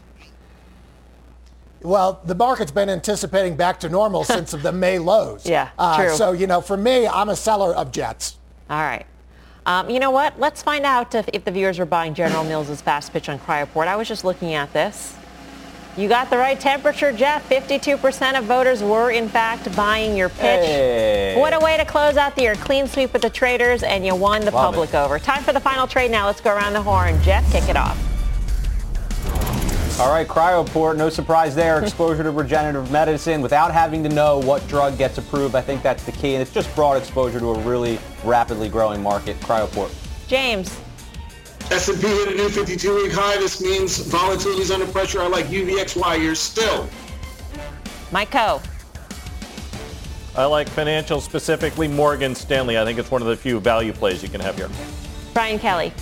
Well, the market's been anticipating back to normal since the May lows. Yeah, uh, true. So, you know, for me, I'm a seller of Jets. All right. Um, you know what? Let's find out if, if the viewers were buying General Mills' fast pitch on Cryoport. I was just looking at this. You got the right temperature, Jeff. 52% of voters were, in fact, buying your pitch. Hey. What a way to close out the year. Clean sweep with the traders, and you won the Love public it. over. Time for the final trade now. Let's go around the horn. Jeff, kick it off. All right, Cryoport, no surprise there. Exposure to regenerative medicine without having to know what drug gets approved. I think that's the key. And it's just broad exposure to a really rapidly growing market. Cryoport. James. S&P hit a new 52-week high. This means volatility is under pressure. I like UVXY here still. Mike Khouw. I like financial, specifically Morgan Stanley. I think it's one of the few value plays you can have here. Brian Kelly.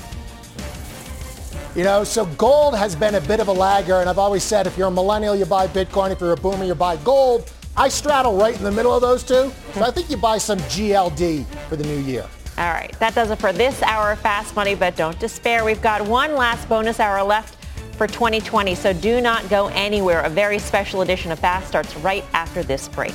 You know, so gold has been a bit of a lagger, and I've always said if you're a millennial, you buy Bitcoin. If you're a boomer, you buy gold. I straddle right in the middle of those two, so I think you buy some GLD for the new year. All right, that does it for this hour of Fast Money, but don't despair. We've got one last bonus hour left for 2020, so do not go anywhere. A very special edition of Fast starts right after this break.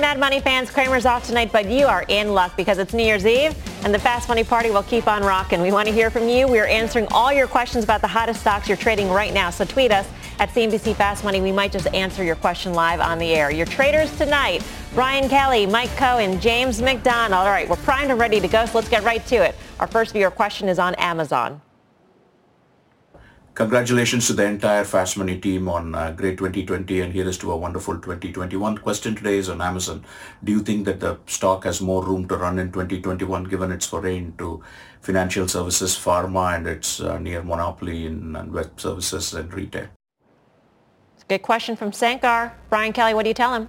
There, Mad Money fans. Cramer's off tonight, but you are in luck because it's New Year's Eve and the Fast Money Party will keep on rocking. We want to hear from you. We are answering all your questions about the hottest stocks you're trading right now. So tweet us at CNBC Fast Money. We might just answer your question live on the air. Your traders tonight, Brian Kelly, Mike Khouw, James McDonald. All right, we're primed and ready to go, so let's get right to it. Our first viewer question is on Amazon. Congratulations to the entire Fast Money team on uh, great 2020 and here is to a wonderful 2021. Question today is on Amazon. Do you think that the stock has more room to run in 2021 given its foray into financial services, pharma and its uh, near monopoly in web services and retail? It's a good question from Sankar. Brian Kelly, what do you tell him?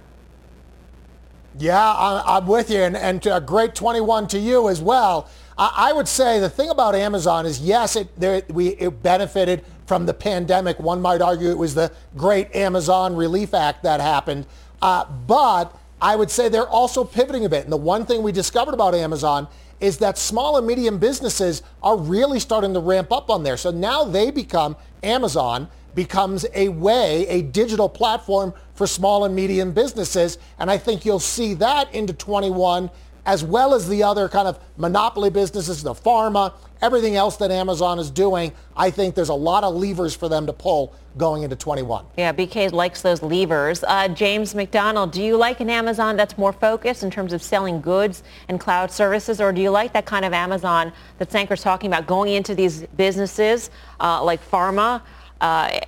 Yeah, I, I'm with you, and, and a great 21 to you as well. I, I would say the thing about Amazon is, yes, it, there, we, it benefited from the pandemic. One might argue it was the great Amazon Relief Act that happened. Uh, but I would say they're also pivoting a bit. And the one thing we discovered about Amazon is that small and medium businesses are really starting to ramp up on there. So now they become Amazon becomes a way, a digital platform for small and medium businesses. And I think you'll see that into 21 as well as the other kind of monopoly businesses, the pharma, everything else that Amazon is doing. I think there's a lot of levers for them to pull going into 21. Yeah, BK likes those levers. Uh, James McDonald, do you like an Amazon that's more focused in terms of selling goods and cloud services, or do you like that kind of Amazon that Sanker's talking about, going into these businesses uh, like pharma, uh,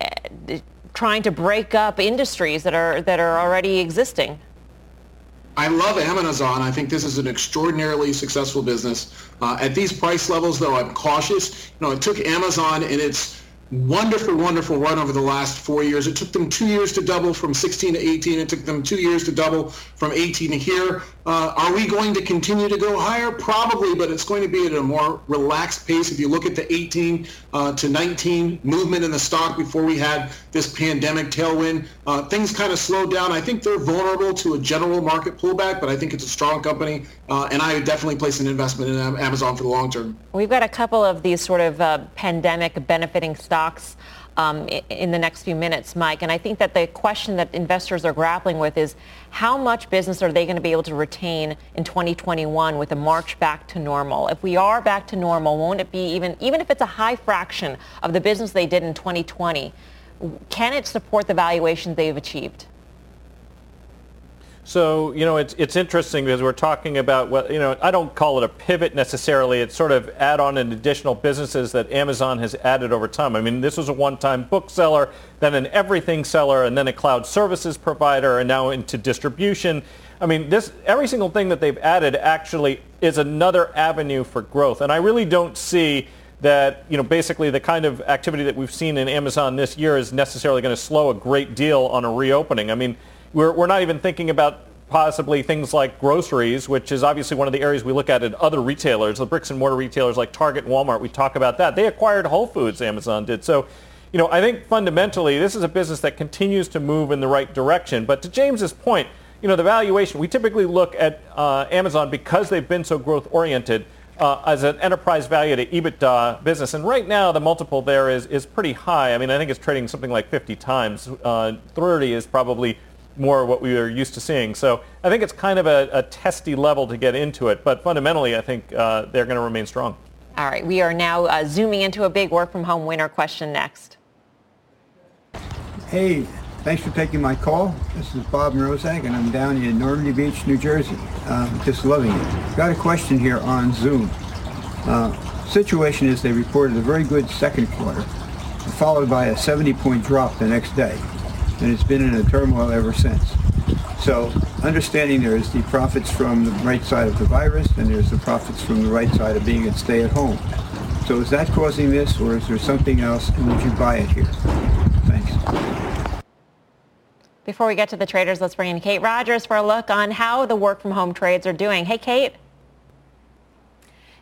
trying to break up industries that are that are already existing? I love Amazon. I think this is an extraordinarily successful business. Uh, at these price levels, though, I'm cautious. You know, it took Amazon in its wonderful, wonderful run over the last four years. It took them two years to double from 16 to 18. It took them two years to double from 18 to here. Uh, are we going to continue to go higher? Probably, but it's going to be at a more relaxed pace. If you look at the 18 uh, to 19 movement in the stock before we had this pandemic tailwind, uh, things kind of slowed down. I think they're vulnerable to a general market pullback, but I think it's a strong company, uh, and I would definitely place an investment in Amazon for the long term. We've got a couple of these sort of uh, pandemic benefiting stocks um, in the next few minutes, Mike. And I think that the question that investors are grappling with is how much business are they going to be able to retain in 2021 with a march back to normal? If we are back to normal, won't it be even, even if it's a high fraction of the business they did in 2020, can it support the valuations they've achieved? So, you know, it's, it's interesting because we're talking about what, you know, I don't call it a pivot necessarily. It's sort of add on and additional businesses that Amazon has added over time. I mean, this was a one-time bookseller, then an everything seller, and then a cloud services provider, and now into distribution. I mean, this, every single thing that they've added actually is another avenue for growth. And I really don't see that, you know, basically the kind of activity that we've seen in Amazon this year is necessarily going to slow a great deal on a reopening. I mean, we're, we're not even thinking about possibly things like groceries, which is obviously one of the areas we look at at other retailers, the bricks and mortar retailers like Target and Walmart. We talk about that. They acquired Whole Foods, Amazon did. So, you know, I think fundamentally this is a business that continues to move in the right direction. But to James's point, you know, the valuation, we typically look at uh, Amazon because they've been so growth oriented. Uh, as an enterprise value to EBITDA business. And right now, the multiple there is, is pretty high. I mean, I think it's trading something like 50 times. Uh, 30 is probably more what we are used to seeing. So I think it's kind of a, a testy level to get into it, but fundamentally I think uh, they're going to remain strong. All right, we are now uh, zooming into a big work from home winner question next. Hey, thanks for taking my call. This is Bob Rozak, and I'm down in Normandy Beach, New Jersey. Um, just loving it. Got a question here on Zoom. Uh, situation is they reported a very good second quarter, followed by a 70-point drop the next day and it's been in a turmoil ever since. So understanding there is the profits from the right side of the virus and there's the profits from the right side of being at stay at home. So is that causing this or is there something else and would you buy it here? Thanks. Before we get to the traders, let's bring in Kate Rogers for a look on how the work from home trades are doing. Hey, Kate.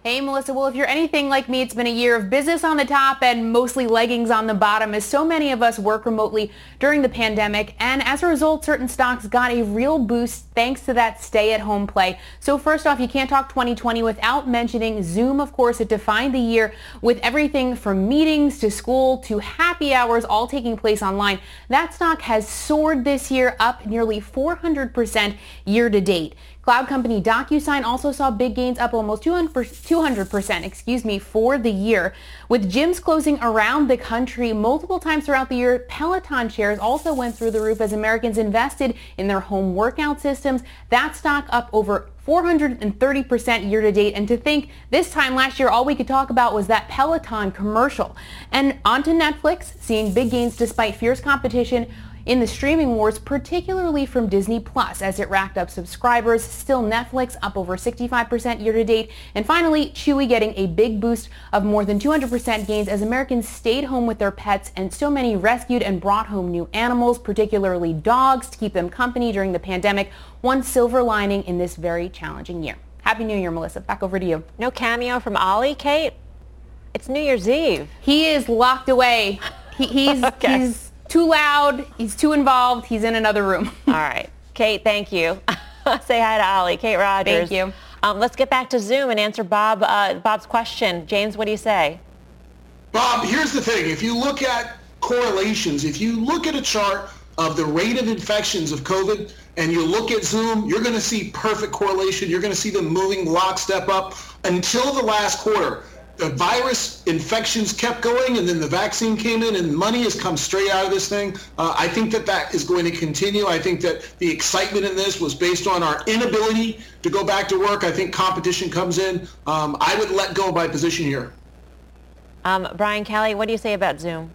Hey, Melissa. Well, if you're anything like me, it's been a year of business on the top and mostly leggings on the bottom as so many of us work remotely during the pandemic. And as a result, certain stocks got a real boost thanks to that stay-at-home play. So first off, you can't talk 2020 without mentioning Zoom. Of course, it defined the year with everything from meetings to school to happy hours all taking place online. That stock has soared this year up nearly 400% year to date. Cloud company DocuSign also saw big gains up almost 200%, excuse me, for the year. With gyms closing around the country multiple times throughout the year, Peloton shares also went through the roof as Americans invested in their home workout systems. That stock up over 430% year to date. And to think this time last year, all we could talk about was that Peloton commercial. And onto Netflix, seeing big gains despite fierce competition in the streaming wars, particularly from Disney Plus as it racked up subscribers. Still Netflix up over 65% year to date. And finally, Chewy getting a big boost of more than 200% gains as Americans stayed home with their pets and so many rescued and brought home new animals, particularly dogs, to keep them company during the pandemic. One silver lining in this very challenging year. Happy New Year, Melissa. Back over to you. No cameo from Ollie, Kate? It's New Year's Eve. He is locked away. He, he's, okay. he's too loud. He's too involved. He's in another room. All right. Kate, thank you. Say hi to Ollie. Kate Rogers. Thank you. Um, let's get back to Zoom and answer Bob uh, Bob's question. James, what do you say? Bob, here's the thing. If you look at correlations, if you look at a chart of the rate of infections of COVID and you look at Zoom, you're going to see perfect correlation. You're going to see them moving lockstep up until the last quarter the virus infections kept going and then the vaccine came in and money has come straight out of this thing. Uh, I think that that is going to continue. I think that the excitement in this was based on our inability to go back to work. I think competition comes in. Um, I would let go of my position here. Um, Brian Kelly, what do you say about Zoom?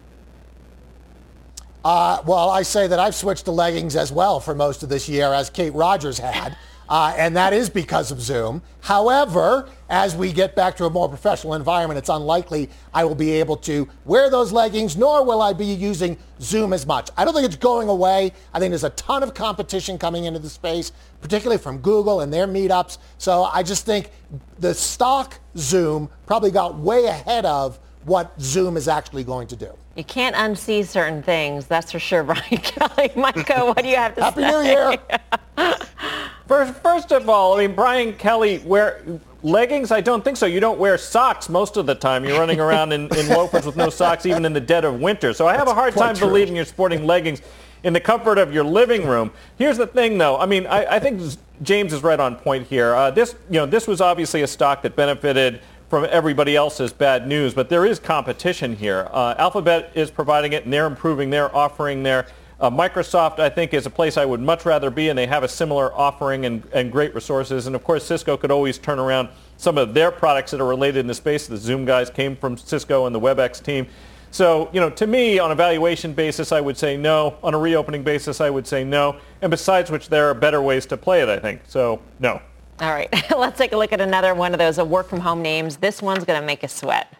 Uh, well, I say that I've switched to leggings as well for most of this year, as Kate Rogers had uh, and that is because of Zoom. However, as we get back to a more professional environment, it's unlikely I will be able to wear those leggings, nor will I be using Zoom as much. I don't think it's going away. I think there's a ton of competition coming into the space, particularly from Google and their meetups. So I just think the stock Zoom probably got way ahead of what Zoom is actually going to do. You can't unsee certain things, that's for sure, Brian Kelly. Michael, what do you have to Happy say? Happy New Year! First, first of all, I mean, Brian Kelly, wear leggings? I don't think so. You don't wear socks most of the time. You're running around in, in loafers with no socks even in the dead of winter. So I have That's a hard time true. believing you're sporting leggings in the comfort of your living room. Here's the thing, though. I mean, I, I think James is right on point here. Uh, this, you know, this was obviously a stock that benefited from everybody else's bad news, but there is competition here. Uh, Alphabet is providing it, and they're improving their offering there. Uh, Microsoft, I think, is a place I would much rather be, and they have a similar offering and, and great resources. And of course, Cisco could always turn around some of their products that are related in the space. The Zoom guys came from Cisco and the WebEx team. So, you know, to me, on a valuation basis, I would say no. On a reopening basis, I would say no. And besides which, there are better ways to play it, I think. So, no. All right. Let's take a look at another one of those work from home names. This one's going to make us sweat.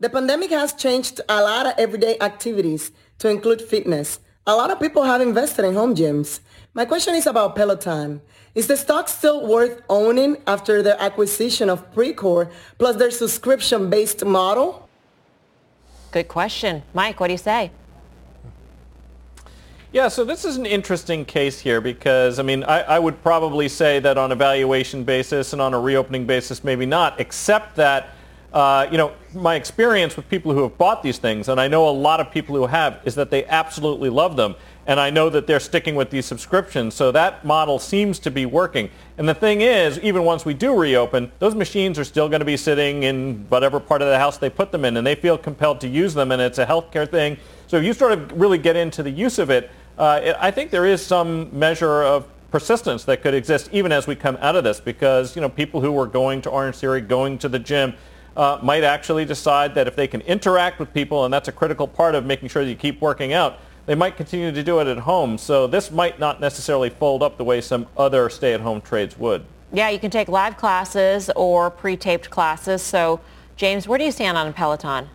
The pandemic has changed a lot of everyday activities to include fitness. A lot of people have invested in home gyms. My question is about Peloton. Is the stock still worth owning after the acquisition of Precor plus their subscription-based model? Good question. Mike, what do you say? Yeah, so this is an interesting case here because, I mean, I, I, would probably say that on a valuation basis and on a reopening basis, maybe not, except that uh, you know, my experience with people who have bought these things, and I know a lot of people who have, is that they absolutely love them. And I know that they're sticking with these subscriptions. So that model seems to be working. And the thing is, even once we do reopen, those machines are still going to be sitting in whatever part of the house they put them in, and they feel compelled to use them, and it's a healthcare thing. So if you sort of really get into the use of it, uh, I think there is some measure of persistence that could exist even as we come out of this because, you know, people who were going to Orange Theory, going to the gym, uh, might actually decide that if they can interact with people, and that's a critical part of making sure that you keep working out, they might continue to do it at home. So this might not necessarily fold up the way some other stay-at-home trades would. Yeah, you can take live classes or pre-taped classes. So, James, where do you stand on Peloton?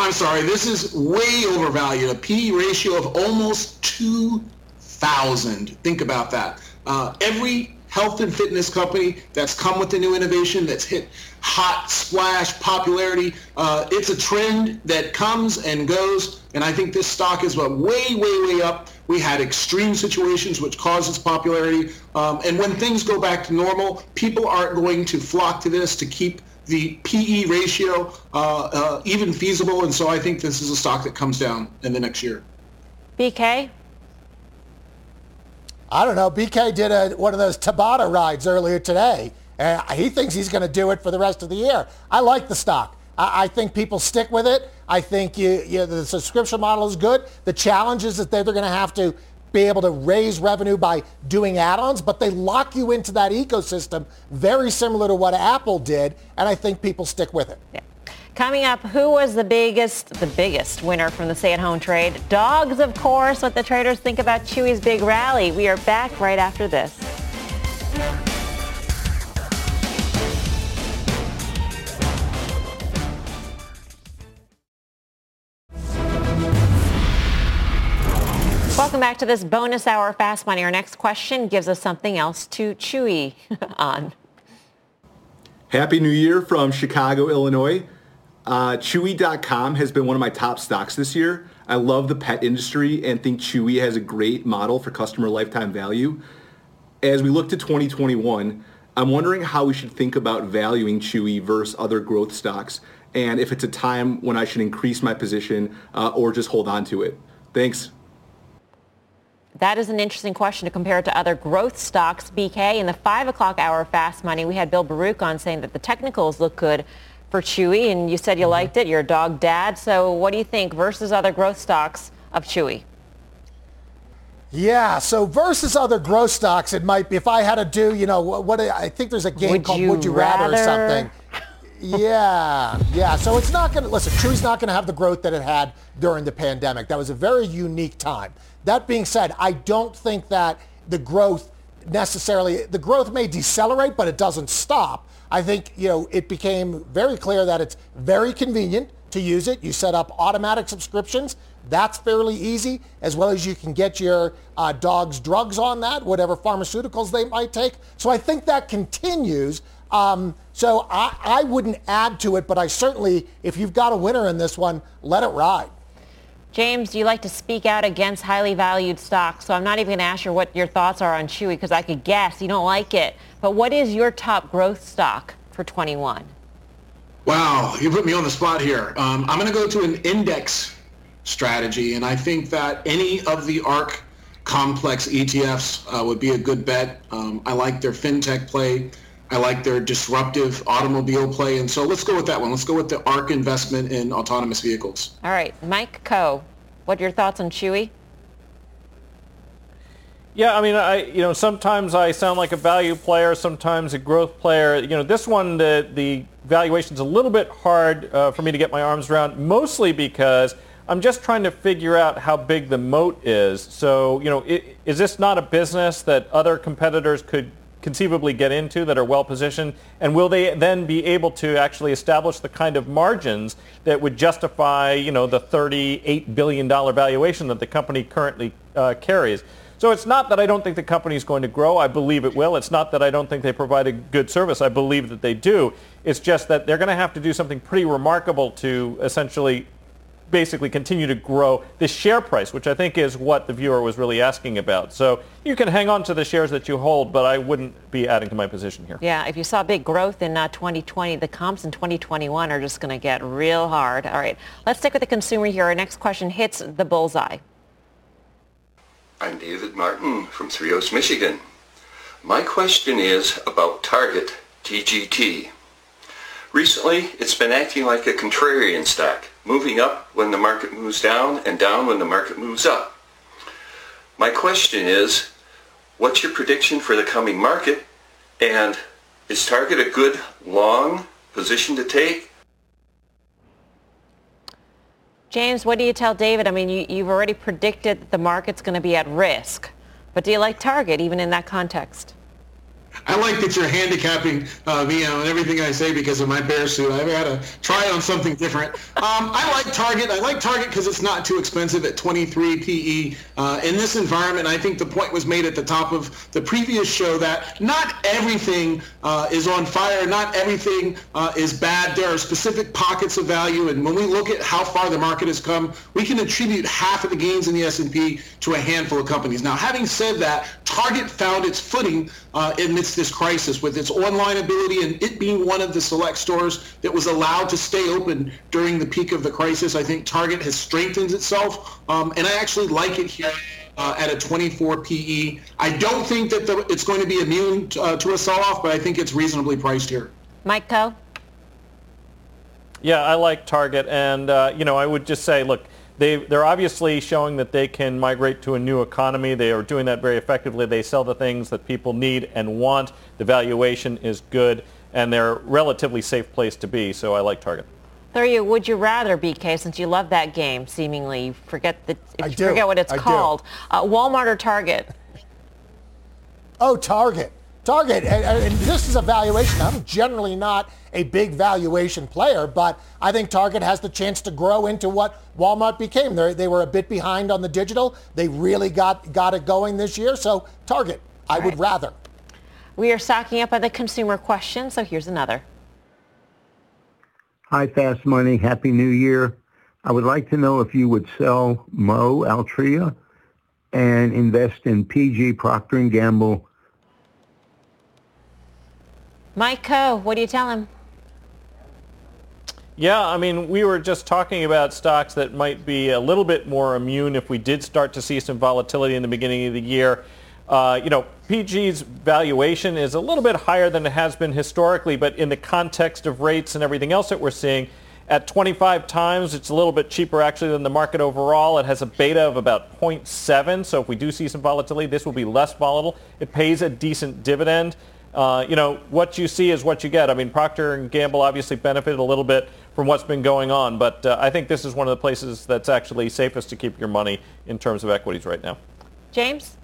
I'm sorry, this is way overvalued. A P ratio of almost 2,000. Think about that. Uh, every health and fitness company that's come with a new innovation that's hit hot splash popularity. Uh, it's a trend that comes and goes, and I think this stock is what way, way, way up. We had extreme situations which caused its popularity, um, and when things go back to normal, people aren't going to flock to this to keep the PE ratio uh, uh, even feasible, and so I think this is a stock that comes down in the next year. BK? I don't know. BK did a, one of those Tabata rides earlier today. and he thinks he's going to do it for the rest of the year. I like the stock. I, I think people stick with it. I think you, you, the subscription model is good. The challenge is that they're, they're going to have to be able to raise revenue by doing add-ons, but they lock you into that ecosystem very similar to what Apple did, and I think people stick with it. Yeah. Coming up, who was the biggest, the biggest winner from the stay-at-home trade? Dogs, of course. What the traders think about Chewy's big rally. We are back right after this. Welcome back to this bonus hour Fast Money. Our next question gives us something else to Chewy on. Happy New Year from Chicago, Illinois. Uh, Chewy.com has been one of my top stocks this year. I love the pet industry and think Chewy has a great model for customer lifetime value. as we look to 2021, I'm wondering how we should think about valuing Chewy versus other growth stocks, and if it's a time when I should increase my position uh, or just hold on to it. Thanks. That is an interesting question to compare to other growth stocks. BK, in the 5 o'clock hour fast money, we had Bill Baruch on saying that the technicals look good for Chewy, and you said you mm-hmm. liked it. You're a dog dad. So what do you think versus other growth stocks of Chewy? Yeah, so versus other growth stocks, it might be if I had to do, you know, what, what I think there's a game would called Would You Rather, rather or something. yeah, yeah. So it's not going to listen. Chewy's not going to have the growth that it had during the pandemic. That was a very unique time. That being said, I don't think that the growth necessarily the growth may decelerate, but it doesn't stop. I think you know it became very clear that it's very convenient to use it. You set up automatic subscriptions. That's fairly easy, as well as you can get your uh, dog's drugs on that, whatever pharmaceuticals they might take. So I think that continues. Um, so I, I wouldn't add to it, but I certainly, if you've got a winner in this one, let it ride. James, you like to speak out against highly valued stocks, so I'm not even going to ask you what your thoughts are on Chewy because I could guess you don't like it. But what is your top growth stock for 21? Wow, you put me on the spot here. Um, I'm going to go to an index strategy, and I think that any of the ARK complex ETFs uh, would be a good bet. Um, I like their fintech play. I like their disruptive automobile play. And so let's go with that one. Let's go with the ARK investment in autonomous vehicles. All right. Mike Khouw, what are your thoughts on Chewy? Yeah, I mean, I you know sometimes I sound like a value player, sometimes a growth player. You know, this one the the valuation's a little bit hard uh, for me to get my arms around, mostly because I'm just trying to figure out how big the moat is. So, you know, it, is this not a business that other competitors could conceivably get into that are well positioned? And will they then be able to actually establish the kind of margins that would justify, you know, the $38 billion valuation that the company currently uh, carries? So it's not that I don't think the company is going to grow. I believe it will. It's not that I don't think they provide a good service. I believe that they do. It's just that they're going to have to do something pretty remarkable to essentially basically continue to grow the share price, which I think is what the viewer was really asking about. So you can hang on to the shares that you hold, but I wouldn't be adding to my position here. Yeah, if you saw big growth in uh, 2020, the comps in 2021 are just going to get real hard. All right, let's stick with the consumer here. Our next question hits the bullseye. I'm David Martin from Three Oaks, Michigan. My question is about Target TGT. Recently, it's been acting like a contrarian stock moving up when the market moves down and down when the market moves up. My question is, what's your prediction for the coming market? And is Target a good long position to take? James, what do you tell David? I mean, you, you've already predicted that the market's going to be at risk. But do you like Target even in that context? I like that you're handicapping uh, me on everything I say because of my bear suit. I've got to try on something different. Um, I like Target. I like Target because it's not too expensive at 23 PE. Uh, in this environment, I think the point was made at the top of the previous show that not everything uh, is on fire. Not everything uh, is bad. There are specific pockets of value. And when we look at how far the market has come, we can attribute half of the gains in the S&P to a handful of companies. Now, having said that, Target found its footing uh, amidst this crisis with its online ability and it being one of the select stores that was allowed to stay open during the peak of the crisis. I think Target has strengthened itself, um, and I actually like it here. Uh, at a 24 PE. I don't think that the, it's going to be immune to, uh, to a sell-off, but I think it's reasonably priced here. Mike Khouw? Yeah, I like Target, and uh, you know, I would just say, look, they, they're obviously showing that they can migrate to a new economy. They are doing that very effectively. They sell the things that people need and want. The valuation is good, and they're a relatively safe place to be. So I like Target. There you. Would you rather, BK, since you love that game, seemingly you forget the, I you forget what it's I called. Uh, Walmart or Target? Oh, Target. Target, and, and this is a valuation. I'm generally not a big valuation player, but I think Target has the chance to grow into what Walmart became. They're, they were a bit behind on the digital. They really got, got it going this year. So Target, I All would rather. We are stocking up on the consumer question, so here's another. Hi, Fast Money. Happy New Year. I would like to know if you would sell Mo Altria and invest in PG Procter & Gamble Mike Khouw, what do you tell him? Yeah, I mean, we were just talking about stocks that might be a little bit more immune if we did start to see some volatility in the beginning of the year. Uh, you know, PG's valuation is a little bit higher than it has been historically, but in the context of rates and everything else that we're seeing, at 25 times, it's a little bit cheaper actually than the market overall. It has a beta of about 0.7, so if we do see some volatility, this will be less volatile. It pays a decent dividend. Uh, you know, what you see is what you get. I mean, Procter & Gamble obviously benefited a little bit from what's been going on, but uh, I think this is one of the places that's actually safest to keep your money in terms of equities right now. James?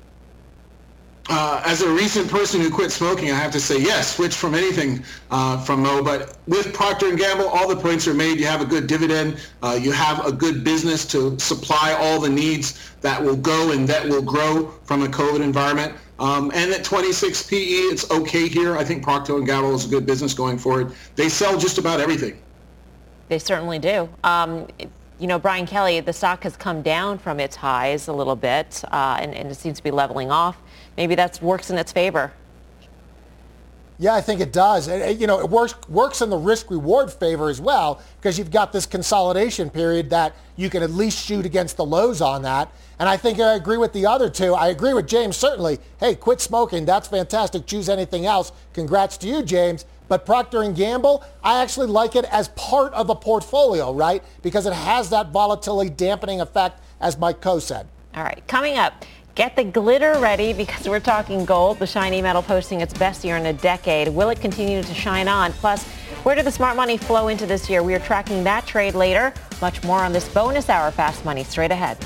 Uh, as a recent person who quit smoking, I have to say yes, switch from anything uh, from Mo. But with Procter & Gamble, all the points are made. You have a good dividend. Uh, you have a good business to supply all the needs that will go and that will grow from a COVID environment. Um, and at 26 PE, it's okay here. I think Procter & Gamble is a good business going forward. They sell just about everything. They certainly do. Um, you know, Brian Kelly, the stock has come down from its highs a little bit, uh, and, and it seems to be leveling off. Maybe that works in its favor. Yeah, I think it does. And, you know, it works works in the risk reward favor as well because you've got this consolidation period that you can at least shoot against the lows on that. And I think I agree with the other two. I agree with James certainly. Hey, quit smoking. That's fantastic. Choose anything else. Congrats to you, James. But Procter & Gamble, I actually like it as part of a portfolio, right? Because it has that volatility dampening effect, as Mike Khouw said. All right, coming up, get the glitter ready because we're talking gold, the shiny metal posting its best year in a decade. Will it continue to shine on? Plus, where did the smart money flow into this year? We are tracking that trade later. Much more on this bonus hour Fast Money straight ahead.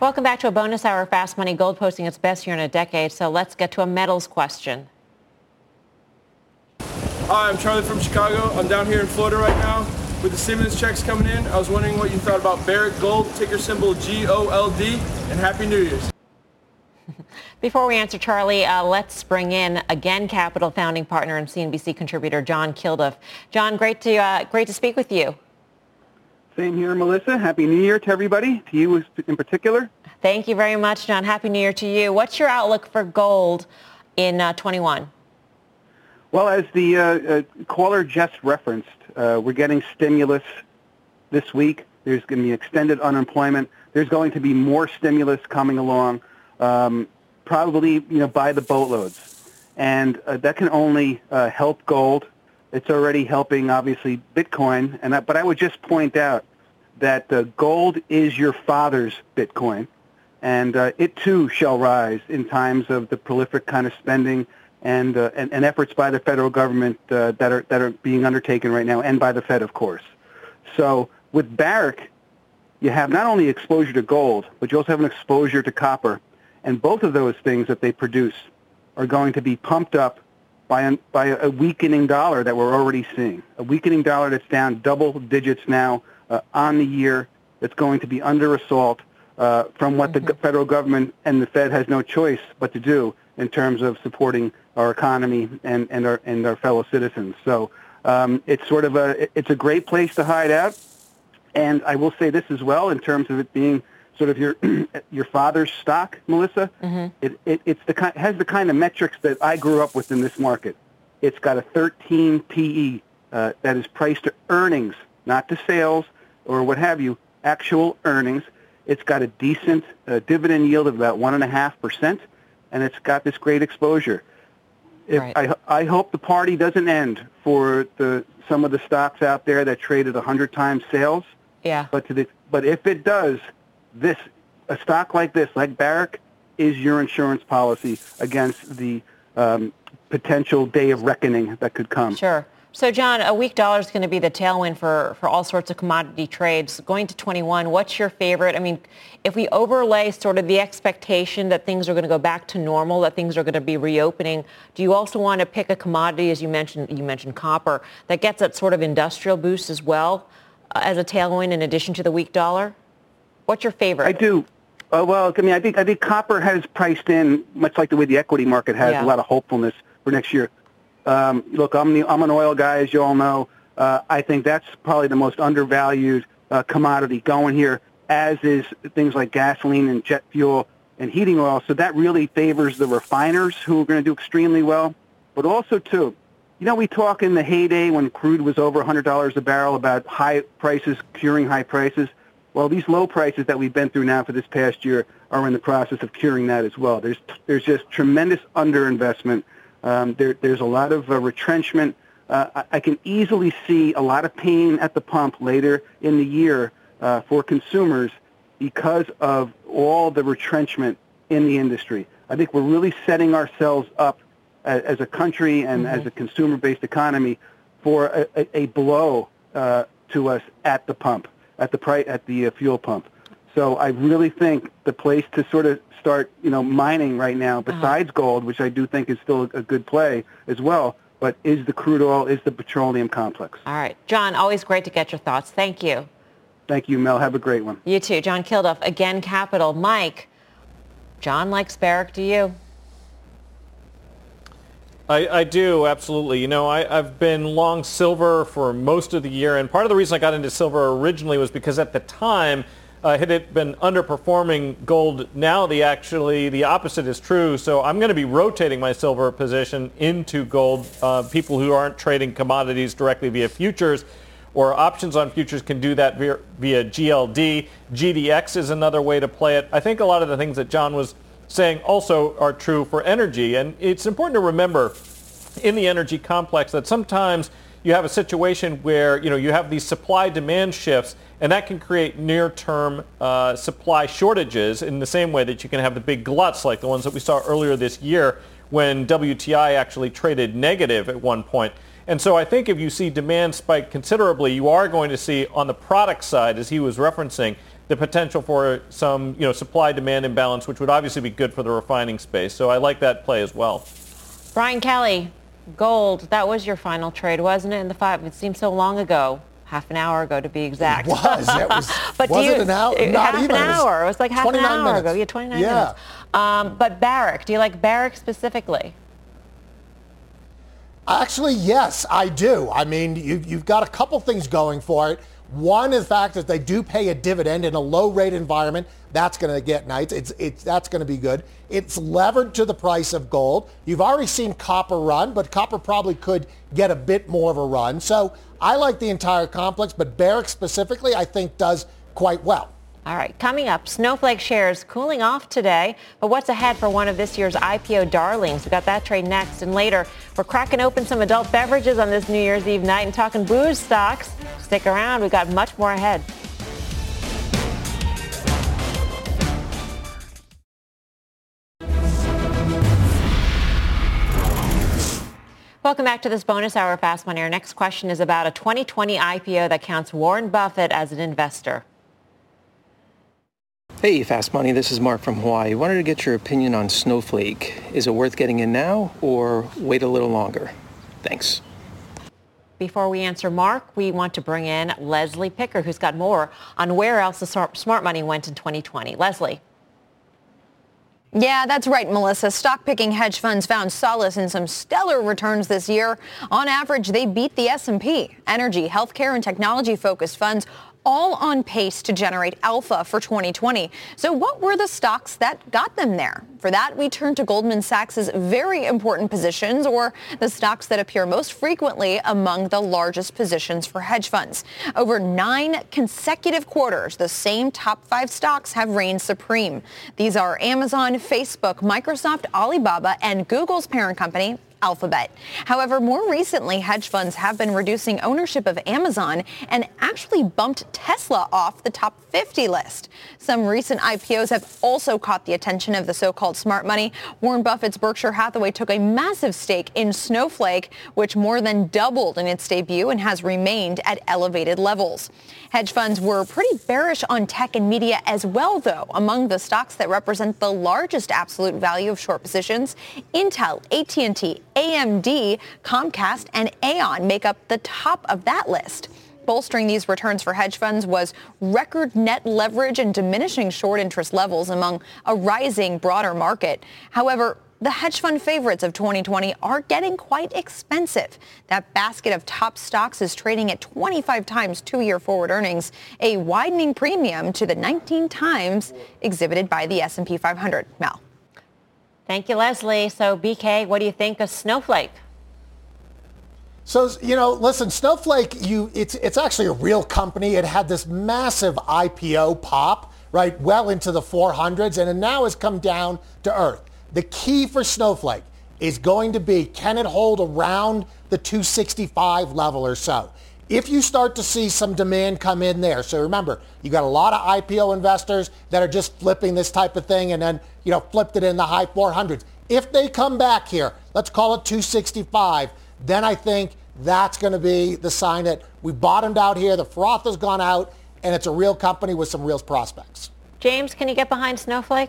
Welcome back to a bonus hour Fast Money Gold posting its best year in a decade. So let's get to a metals question. Hi, I'm Charlie from Chicago. I'm down here in Florida right now with the Simmons checks coming in. I was wondering what you thought about Barrick Gold, ticker symbol G-O-L-D, and Happy New Year's. Before we answer Charlie, uh, let's bring in Again Capital founding partner and CNBC contributor John Kilduff. John, great to uh, great to speak with you. Same here, Melissa. Happy New Year to everybody, to you in particular. Thank you very much, John. Happy New Year to you. What's your outlook for gold in uh, 21? Well, as the uh, uh, caller just referenced, uh, we're getting stimulus this week. There's going to be extended unemployment. There's going to be more stimulus coming along, um, probably you know by the boatloads, and uh, that can only uh, help gold it's already helping, obviously, Bitcoin. And I, but I would just point out that uh, gold is your father's Bitcoin, and uh, it too shall rise in times of the prolific kind of spending and, uh, and, and efforts by the federal government uh, that are that are being undertaken right now, and by the Fed, of course. So with Barrick, you have not only exposure to gold, but you also have an exposure to copper, and both of those things that they produce are going to be pumped up by, an, by a weakening dollar that we're already seeing. A weakening dollar that's down double digits now uh, on the year that's going to be under assault uh, from what mm-hmm. the federal government and the Fed has no choice but to do in terms of supporting our economy and, and, our, and our fellow citizens. So um, it's sort of a, it's a great place to hide out. And I will say this as well in terms of it being sort of your your father's stock, Melissa. Mm-hmm. It, it it's the kind has the kind of metrics that I grew up with in this market. It's got a 13 PE uh, that is priced to earnings, not to sales or what have you, actual earnings. It's got a decent uh, dividend yield of about one and a half percent, and it's got this great exposure. If right. I, I hope the party doesn't end for the some of the stocks out there that traded 100 times sales. Yeah. But to the, but if it does, this a stock like this, like Barrick, is your insurance policy against the um, potential day of reckoning that could come. Sure. So, John, a weak dollar is going to be the tailwind for, for all sorts of commodity trades. Going to 21, what's your favorite? I mean, if we overlay sort of the expectation that things are going to go back to normal, that things are going to be reopening, do you also want to pick a commodity, as you mentioned, you mentioned copper, that gets that sort of industrial boost as well uh, as a tailwind in addition to the weak dollar? What's your favorite? I do. Uh, well, I mean, I think I think copper has priced in much like the way the equity market has yeah. a lot of hopefulness for next year. Um, look, I'm the, I'm an oil guy, as you all know. Uh, I think that's probably the most undervalued uh, commodity going here as is things like gasoline and jet fuel and heating oil. So that really favors the refiners who are going to do extremely well. But also, too, you know, we talk in the heyday when crude was over $100 a barrel about high prices curing high prices. Well, these low prices that we've been through now for this past year are in the process of curing that as well. There's there's just tremendous underinvestment. Um, there, there's a lot of uh, retrenchment. Uh, I, I, can easily see a lot of pain at the pump later in the year uh, for consumers because of all the retrenchment in the industry. I think we're really setting ourselves up as a country and mm-hmm. as a consumer-based economy for a, a, a blow uh, to us at the pump, at the price, at the uh, fuel pump. So I really think the place to sort of start, you know, mining right now, uh-huh. besides uh-huh. gold, which I do think is still a good play as well, but is the crude oil, is the petroleum complex. All right. John, always great to get your thoughts. Thank you. Thank you, Mel. Have a great one. You too. John Kilduff, again, Capital. Mike, John likes Barrick. Do you? I, I, do, absolutely. You know, I, have been long silver for most of the year, and part of the reason I got into silver originally was because at the time uh, it been underperforming gold. Now the actually the opposite is true. So I'm going to be rotating my silver position into gold. Uh, people who aren't trading commodities directly via futures or options on futures can do that via, via GLD. GDX is another way to play it. I think a lot of the things that John was saying also are true for energy. And it's important to remember in the energy complex that sometimes you have a situation where you know you have these supply demand shifts and that can create near-term uh, supply shortages in the same way that you can have the big gluts like the ones that we saw earlier this year when WTI actually traded negative at one point. And so I think if you see demand spike considerably, you are going to see on the product side, as he was referencing, the potential for some you know, supply-demand imbalance, which would obviously be good for the refining space. So I like that play as well. Brian Kelly, gold, that was your final trade, wasn't it, in the five? It seems so long ago. Half an hour ago, to be exact. It was. It was. but was you, it an hour? Not half even. an hour. It was like half an hour minutes. ago. Yeah, 29 yeah. minutes. Um, but Barrick, do you like Barrick specifically? Actually, yes, I do. I mean, you, you've got a couple things going for it. One is the fact that they do pay a dividend in a low rate environment. That's going to get nice. It's, it's, that's going to be good. It's levered to the price of gold. You've already seen copper run, but copper probably could get a bit more of a run. So I like the entire complex, but Barrick specifically, I think does quite well. All right, coming up, Snowflake shares cooling off today, but what's ahead for one of this year's IPO darlings? We got that trade next, and later we're cracking open some adult beverages on this New Year's Eve night and talking booze stocks. Stick around, we got much more ahead. Welcome back to this bonus hour Fast Money. Our next question is about a 2020 IPO that counts Warren Buffett as an investor. Hey, Fast Money, this is Mark from Hawaii. Wanted to get your opinion on Snowflake. Is it worth getting in now or wait a little longer? Thanks. Before we answer Mark, we want to bring in Leslie Picker, who's got more on where else the smart money went in 2020. Leslie. Yeah, that's right, Melissa. Stock picking hedge funds found solace in some stellar returns this year. On average, they beat the S&P. Energy, healthcare, and technology focused funds all on pace to generate alpha for 2020. So what were the stocks that got them there? For that, we turn to Goldman Sachs's very important positions or the stocks that appear most frequently among the largest positions for hedge funds. Over nine consecutive quarters, the same top five stocks have reigned supreme. These are Amazon, Facebook, Microsoft, Alibaba, and Google's parent company, Alphabet. However, more recently, hedge funds have been reducing ownership of Amazon and actually bumped Tesla off the top 50 list. Some recent IPOs have also caught the attention of the so-called smart money. Warren Buffett's Berkshire Hathaway took a massive stake in Snowflake, which more than doubled in its debut and has remained at elevated levels. Hedge funds were pretty bearish on tech and media as well, though. Among the stocks that represent the largest absolute value of short positions, Intel, AT&T, AMD, Comcast, and Aon make up the top of that list. Bolstering these returns for hedge funds was record net leverage and diminishing short interest levels among a rising broader market. However, the hedge fund favorites of 2020 are getting quite expensive. That basket of top stocks is trading at 25 times two-year forward earnings, a widening premium to the 19 times exhibited by the S&P 500. Mel. Thank you, Leslie. So, BK, what do you think of Snowflake? So you know, listen, Snowflake, you it's it's actually a real company. It had this massive IPO pop, right, well into the 400s, and it now has come down to earth. The key for Snowflake is going to be can it hold around the 265 level or so? If you start to see some demand come in there, so remember, you got a lot of IPO investors that are just flipping this type of thing and then, you know, flipped it in the high 400s. If they come back here, let's call it 265, then I think that's going to be the sign that we bottomed out here, the froth has gone out, and it's a real company with some real prospects. James, can you get behind Snowflake?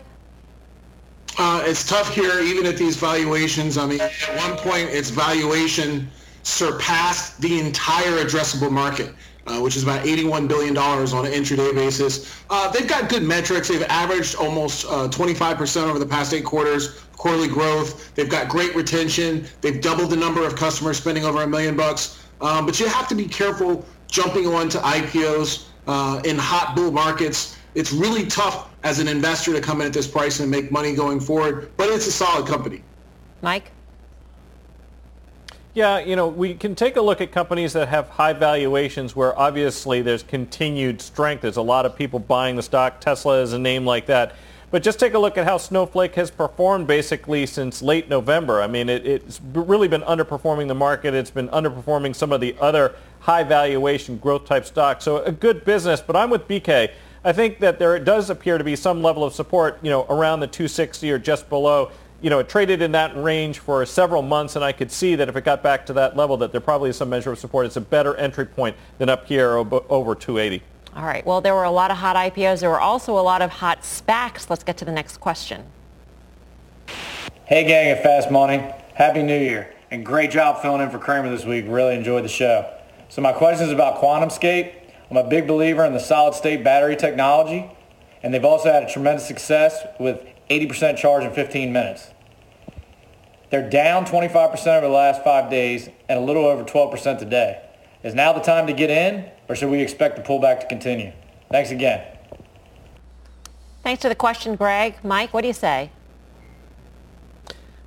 Uh, it's tough here, even at these valuations. I mean, at one point, its valuation surpassed the entire addressable market, uh, which is about $81 billion on an intraday basis. Uh, they've got good metrics. They've averaged almost 25% uh, over the past eight quarters, quarterly growth. They've got great retention. They've doubled the number of customers spending over a million bucks. Um, but you have to be careful jumping on to IPOs uh, in hot bull markets. It's really tough as an investor to come in at this price and make money going forward, but it's a solid company. Mike? Yeah, you know, we can take a look at companies that have high valuations where obviously there's continued strength. There's a lot of people buying the stock. Tesla is a name like that. But just take a look at how Snowflake has performed basically since late November. I mean, it, it's really been underperforming the market. It's been underperforming some of the other high valuation growth type stocks. So a good business, but I'm with BK. I think that there does appear to be some level of support, you know, around the 260 or just below. You know, it traded in that range for several months, and I could see that if it got back to that level, that there probably is some measure of support. It's a better entry point than up here over 280. All right. Well, there were a lot of hot IPOs. There were also a lot of hot SPACs. Let's get to the next question. Hey, gang at Fast Money. Happy New Year. And great job filling in for Cramer this week. Really enjoyed the show. So my question is about QuantumScape. I'm a big believer in the solid state battery technology, and they've also had a tremendous success with 80% charge in 15 minutes. They're down 25% over the last five days and a little over 12% today. Is now the time to get in, or should we expect the pullback to continue? Thanks again. Thanks for the question, Greg. Mike, what do you say?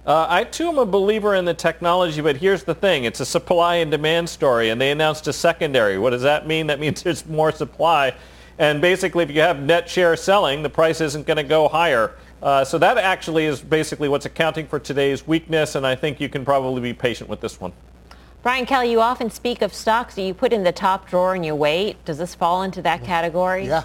Uh, I too am a believer in the technology, but here's the thing. It's a supply and demand story, and they announced a secondary. What does that mean? That means there's more supply. And basically, if you have net share selling, the price isn't going to go higher. Uh, so that actually is basically what's accounting for today's weakness, and I think you can probably be patient with this one. Brian Kelly, you often speak of stocks that you put in the top drawer and you wait. Does this fall into that category? Yeah.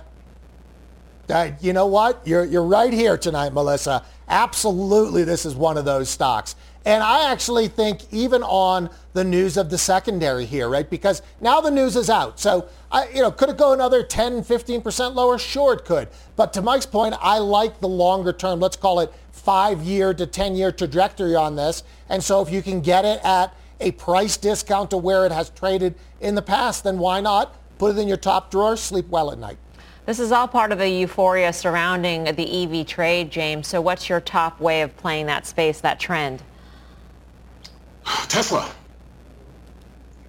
Uh, you know what? You're, you're right here tonight, Melissa. Absolutely, this is one of those stocks. And I actually think even on the news of the secondary here, right? Because now the news is out. So, I, you know, could it go another 10, 15% lower? Sure, it could. But to Mike's point, I like the longer term, let's call it five year to 10 year trajectory on this. And so if you can get it at a price discount to where it has traded in the past, then why not? Put it in your top drawer, sleep well at night. This is all part of the euphoria surrounding the EV trade, James. So what's your top way of playing that space, that trend? Tesla.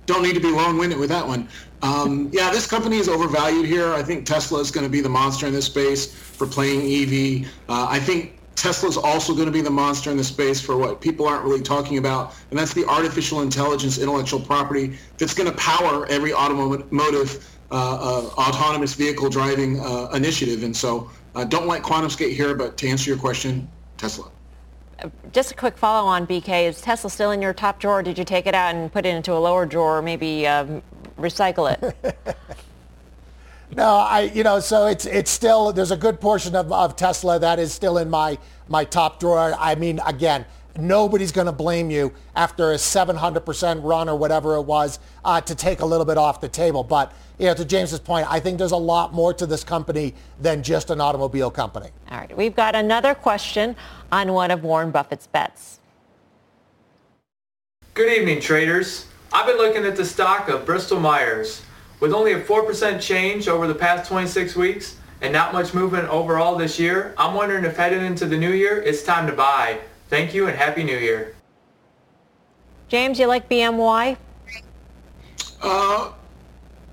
Don't need to be long-winded with that one. Um, yeah, this company is overvalued here. I think Tesla is going to be the monster in this space for playing EV. Uh, I think Tesla is also going to be the monster in the space for what people aren't really talking about, and that's the artificial intelligence intellectual property that's going to power every automotive uh, uh, autonomous vehicle driving uh, initiative. And so don't like QuantumScape here, but to answer your question, Tesla. Just a quick follow on, BK. Is Tesla still in your top drawer? Did you take it out and put it into a lower drawer, or maybe um, recycle it? No, I you know so it's it's still there's a good portion of, of Tesla that is still in my my top drawer. I mean again, nobody's going to blame you after a 700% run or whatever it was uh, to take a little bit off the table. But you know, to James's point, I think there's a lot more to this company than just an automobile company. All right, we've got another question on one of Warren Buffett's bets. Good evening, traders. I've been looking at the stock of Bristol Myers. With only a 4% change over the past 26 weeks and not much movement overall this year, I'm wondering if heading into the new year, it's time to buy. Thank you and Happy New Year. James, you like BMY? Uh,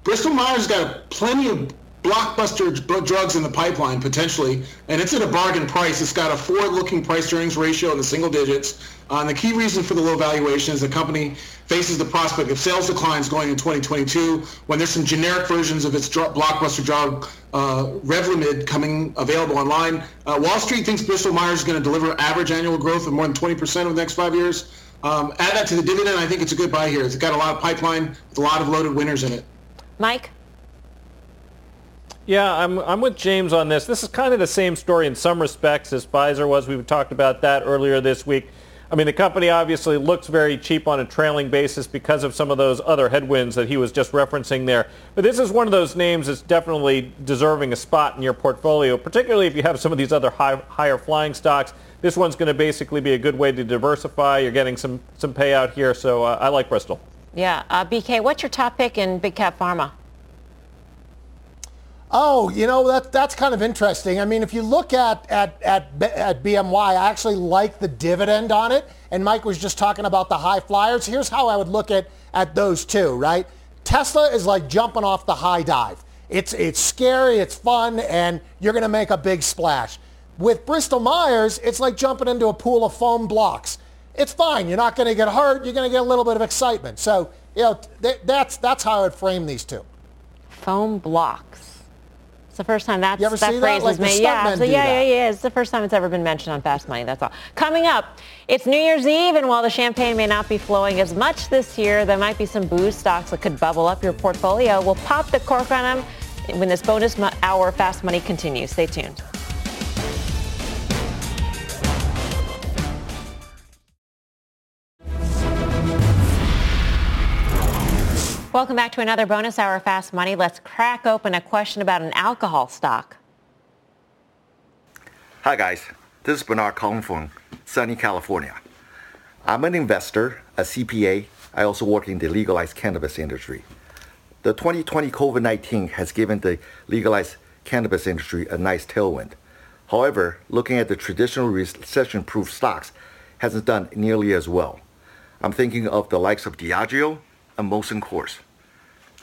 Bristol Myers got plenty of blockbuster drugs in the pipeline potentially, and it's at a bargain price. It's got a forward-looking price earnings ratio in the single digits. Uh, and the key reason for the low valuation is the company faces the prospect of sales declines going in 2022 when there's some generic versions of its dr- blockbuster drug uh, Revlimid coming available online. Uh, Wall Street thinks Bristol Myers is going to deliver average annual growth of more than 20% over the next five years. Um, add that to the dividend, I think it's a good buy here. It's got a lot of pipeline with a lot of loaded winners in it. Mike? Yeah, I'm, I'm with James on this. This is kind of the same story in some respects as Pfizer was. We talked about that earlier this week. I mean, the company obviously looks very cheap on a trailing basis because of some of those other headwinds that he was just referencing there. But this is one of those names that's definitely deserving a spot in your portfolio, particularly if you have some of these other high, higher flying stocks. This one's going to basically be a good way to diversify. You're getting some, some payout here, so uh, I like Bristol. Yeah. Uh, BK, what's your top pick in big cap pharma? Oh, you know that that's kind of interesting. I mean, if you look at at at at BMY, I actually like the dividend on it. And Mike was just talking about the high flyers. Here's how I would look at at those two. Right, Tesla is like jumping off the high dive. It's it's scary, it's fun, and you're going to make a big splash. With Bristol Myers, it's like jumping into a pool of foam blocks. It's fine. You're not going to get hurt. You're going to get a little bit of excitement. So you know th- that's that's how I would frame these two. Foam blocks. It's the first time that's, that phrase that? Like was made. Yeah, so yeah, yeah, yeah. It's the first time it's ever been mentioned on Fast Money. That's all. Coming up, it's New Year's Eve, and while the champagne may not be flowing as much this year, there might be some booze stocks that could bubble up your portfolio. We'll pop the cork on them when this bonus hour Fast Money continues. Stay tuned. Welcome back to another bonus hour Fast Money. Let's crack open a question about an alcohol stock. Hi guys, this is Bernard Kong from sunny California. I'm an investor, a CPA. I also work in the legalized cannabis industry. The 2020 COVID-19 has given the legalized cannabis industry a nice tailwind. However, looking at the traditional recession-proof stocks hasn't done nearly as well. I'm thinking of the likes of Diageo, a Molson Coors.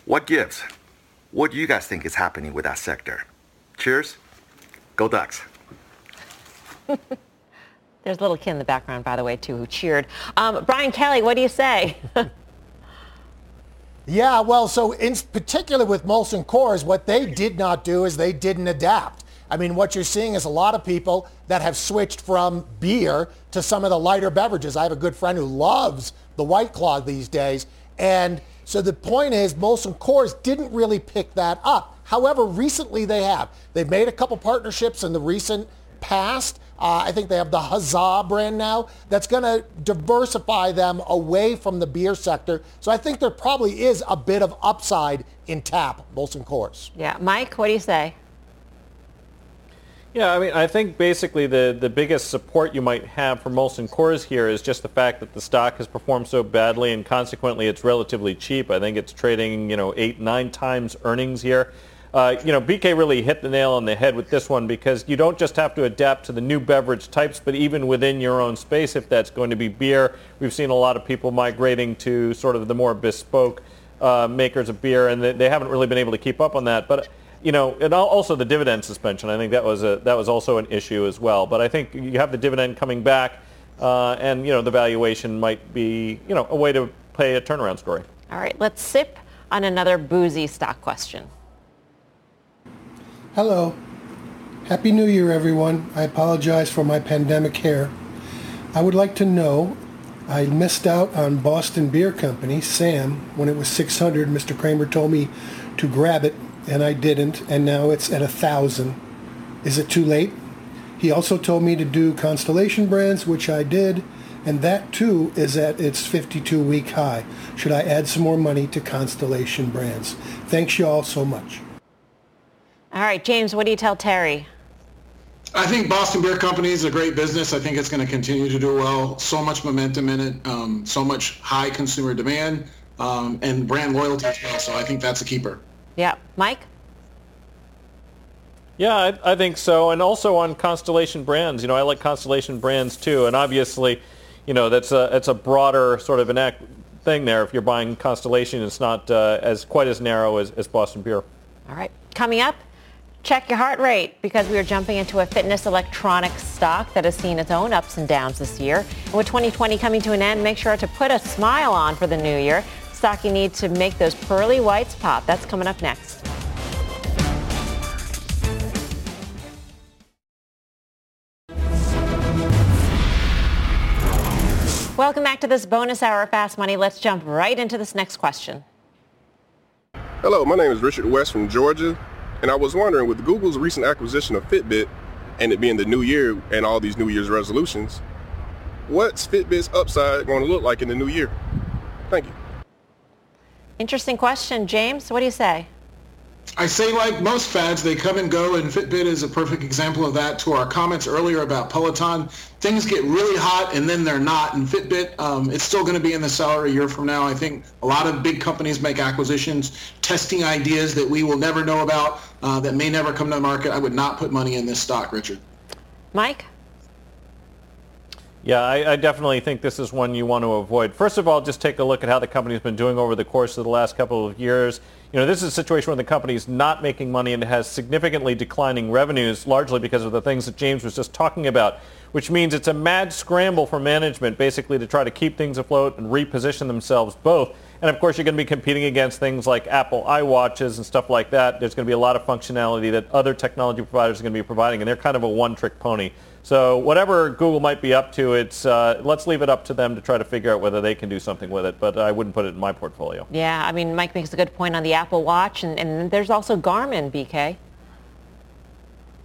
What gives? What do you guys think is happening with that sector? Cheers. Go Ducks. There's a little kid in the background, by the way, too, who cheered. Um, Brian Kelly, what do you say? yeah, well, so in particular with Molson Coors, what they did not do is they didn't adapt. I mean, what you're seeing is a lot of people that have switched from beer to some of the lighter beverages. I have a good friend who loves the White Claw these days, and so the point is Molson Coors didn't really pick that up. However, recently they have. They've made a couple partnerships in the recent past. Uh, I think they have the Huzzah brand now that's going to diversify them away from the beer sector. So I think there probably is a bit of upside in tap, Molson Coors. Yeah. Mike, what do you say? Yeah, I mean, I think basically the, the biggest support you might have for Molson Coors here is just the fact that the stock has performed so badly and consequently it's relatively cheap. I think it's trading, you know, eight, nine times earnings here. Uh, you know, BK really hit the nail on the head with this one because you don't just have to adapt to the new beverage types, but even within your own space, if that's going to be beer, we've seen a lot of people migrating to sort of the more bespoke uh, makers of beer, and they, they haven't really been able to keep up on that. But you know, and also the dividend suspension. I think that was a that was also an issue as well. But I think you have the dividend coming back, uh, and you know the valuation might be you know a way to play a turnaround story. All right, let's sip on another boozy stock question. Hello. Happy New Year, everyone. I apologize for my pandemic hair. I would like to know, I missed out on Boston Beer Company, SAM, when it was 600. Mr. Cramer told me to grab it and I didn't, and now it's at a thousand. Is it too late? He also told me to do Constellation Brands, which I did, and that too is at its 52-week high. Should I add some more money to Constellation Brands? Thanks you all so much. All right, James, what do you tell Terry? I think Boston Beer Company is a great business. I think it's going to continue to do well. So much momentum in it, um, so much high consumer demand, um, and brand loyalty as well. So I think that's a keeper. Yeah. Mike? Yeah, I, I, think so. And also on Constellation Brands. You know, I like Constellation Brands too. And obviously, you know, that's a, it's a broader sort of an act thing there. If you're buying Constellation, it's not uh, as quite as narrow as, as Boston Beer. All right. Coming up, check your heart rate because we are jumping into a fitness electronics stock that has seen its own ups and downs this year. And with 2020 coming to an end, make sure to put a smile on for the new year. Stock you need to make those pearly whites pop. That's coming up next. Welcome back to this bonus hour of Fast Money. Let's jump right into this next question. Hello, my name is Richard West from Georgia, and I was wondering with Google's recent acquisition of Fitbit and it being the new year and all these New Year's resolutions, what's Fitbit's upside going to look like in the new year? Thank you. Interesting question. James, what do you say? I say like most fads, they come and go, and Fitbit is a perfect example of that. To our comments earlier about Peloton, things get really hot and then they're not. And Fitbit, um, it's still going to be in the cellar a year from now. I think a lot of big companies make acquisitions, testing ideas that we will never know about, uh, that may never come to the market. I would not put money in this stock, Richard. Mike? Yeah, I, I, definitely think this is one you want to avoid. First of all, just take a look at how the company's been doing over the course of the last couple of years. You know, this is a situation where the company is not making money and has significantly declining revenues, largely because of the things that James was just talking about, which means it's a mad scramble for management, basically, to try to keep things afloat and reposition themselves both. And of course, you're going to be competing against things like Apple iWatches and stuff like that. There's going to be a lot of functionality that other technology providers are going to be providing, and they're kind of a one-trick pony. So whatever Google might be up to, it's uh, let's leave it up to them to try to figure out whether they can do something with it. But I wouldn't put it in my portfolio. Yeah, I mean, Mike makes a good point on the Apple Watch, and, and there's also Garmin, BK.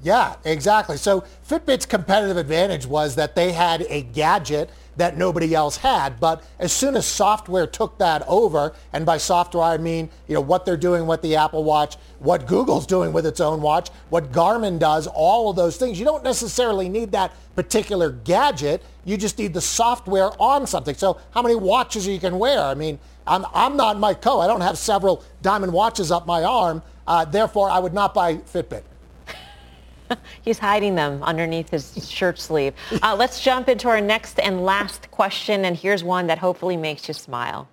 Yeah, exactly. So Fitbit's competitive advantage was that they had a gadget that nobody else had. But as soon as software took that over, and by software I mean, you know, what they're doing with the Apple Watch, what Google's doing with its own watch, what Garmin does, all of those things. You don't necessarily need that particular gadget. You just need the software on something. So how many watches you can wear? I mean, I'm, I'm not Mike Khouw. I don't have several diamond watches up my arm. Uh, therefore, I would not buy Fitbit. He's hiding them underneath his shirt sleeve. Uh, let's jump into our next and last question, and here's one that hopefully makes you smile.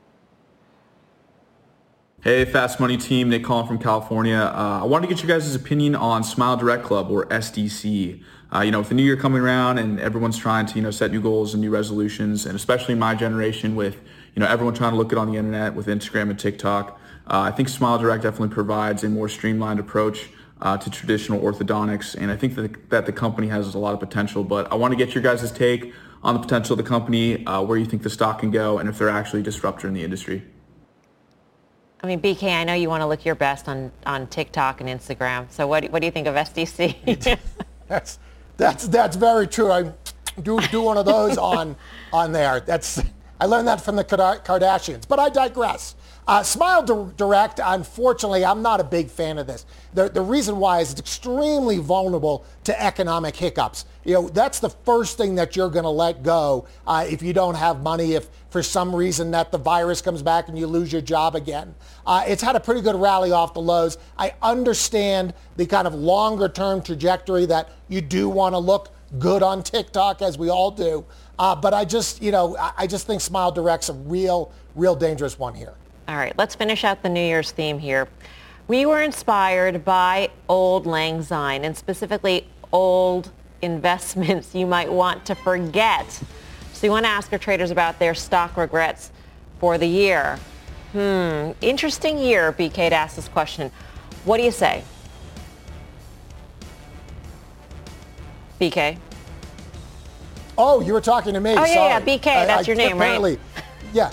Hey, Fast Money team, Nick calling from California. Uh, I wanted to get you guys' opinion on Smile Direct Club or SDC. Uh, you know, with the new year coming around and everyone's trying to, you know, set new goals and new resolutions, and especially my generation with, you know, everyone trying to look good on the internet with Instagram and TikTok, uh, I think Smile Direct definitely provides a more streamlined approach uh, to traditional orthodontics. And I think that, that the company has a lot of potential, but I want to get your guys' take on the potential of the company, uh, where you think the stock can go, and if they're actually a disruptor in the industry. I mean, BK, I know you want to look your best on, on TikTok and Instagram. So what, what do you think of SDC? that's, that's, that's very true. I do, do one of those on, on there. That's, I learned that from the Kardashians, but I digress. Uh, Smile Direct, unfortunately, I'm not a big fan of this. The, the reason why is it's extremely vulnerable to economic hiccups. You know, that's the first thing that you're going to let go uh, if you don't have money, if for some reason that the virus comes back and you lose your job again. Uh, it's had a pretty good rally off the lows. I understand the kind of longer term trajectory that you do want to look good on TikTok, as we all do. Uh, but I just, you know, I just think Smile Direct's a real, real dangerous one here. All right, let's finish out the New Year's theme here. We were inspired by Auld Lang Syne and specifically old investments you might want to forget. So you want to ask your traders about their stock regrets for the year. Hmm, interesting year, BK, to ask this question. What do you say? BK? Oh, you were talking to me. Oh, yeah, Sorry. yeah, BK, that's I, your name, apparently, right? Yeah,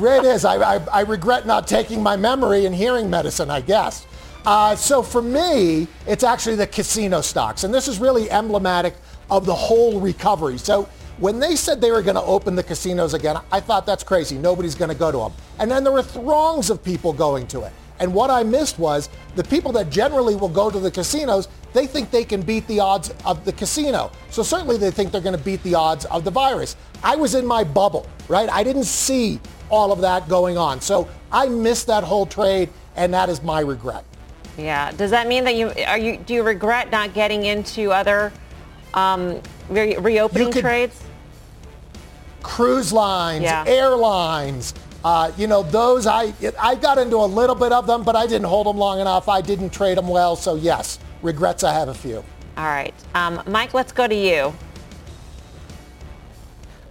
it is. I, I, I, regret not taking my memory and hearing medicine, I guess. Uh, so for me, it's actually the casino stocks. And this is really emblematic of the whole recovery. So when they said they were going to open the casinos again, I thought that's crazy. Nobody's going to go to them. And then there were throngs of people going to it. And what I missed was the people that generally will go to the casinos, they think they can beat the odds of the casino. So certainly they think they're going to beat the odds of the virus. I was in my bubble, right? I didn't see all of that going on. So I missed that whole trade, and that is my regret. Yeah. Does that mean that you are you do you regret not getting into other um, re- reopening trades? cruise lines, Yeah. airlines. Uh, you know, those I I got into a little bit of them, but I didn't hold them long enough. I didn't trade them well, so yes, regrets I have a few. All right, um, Mike. Let's go to you.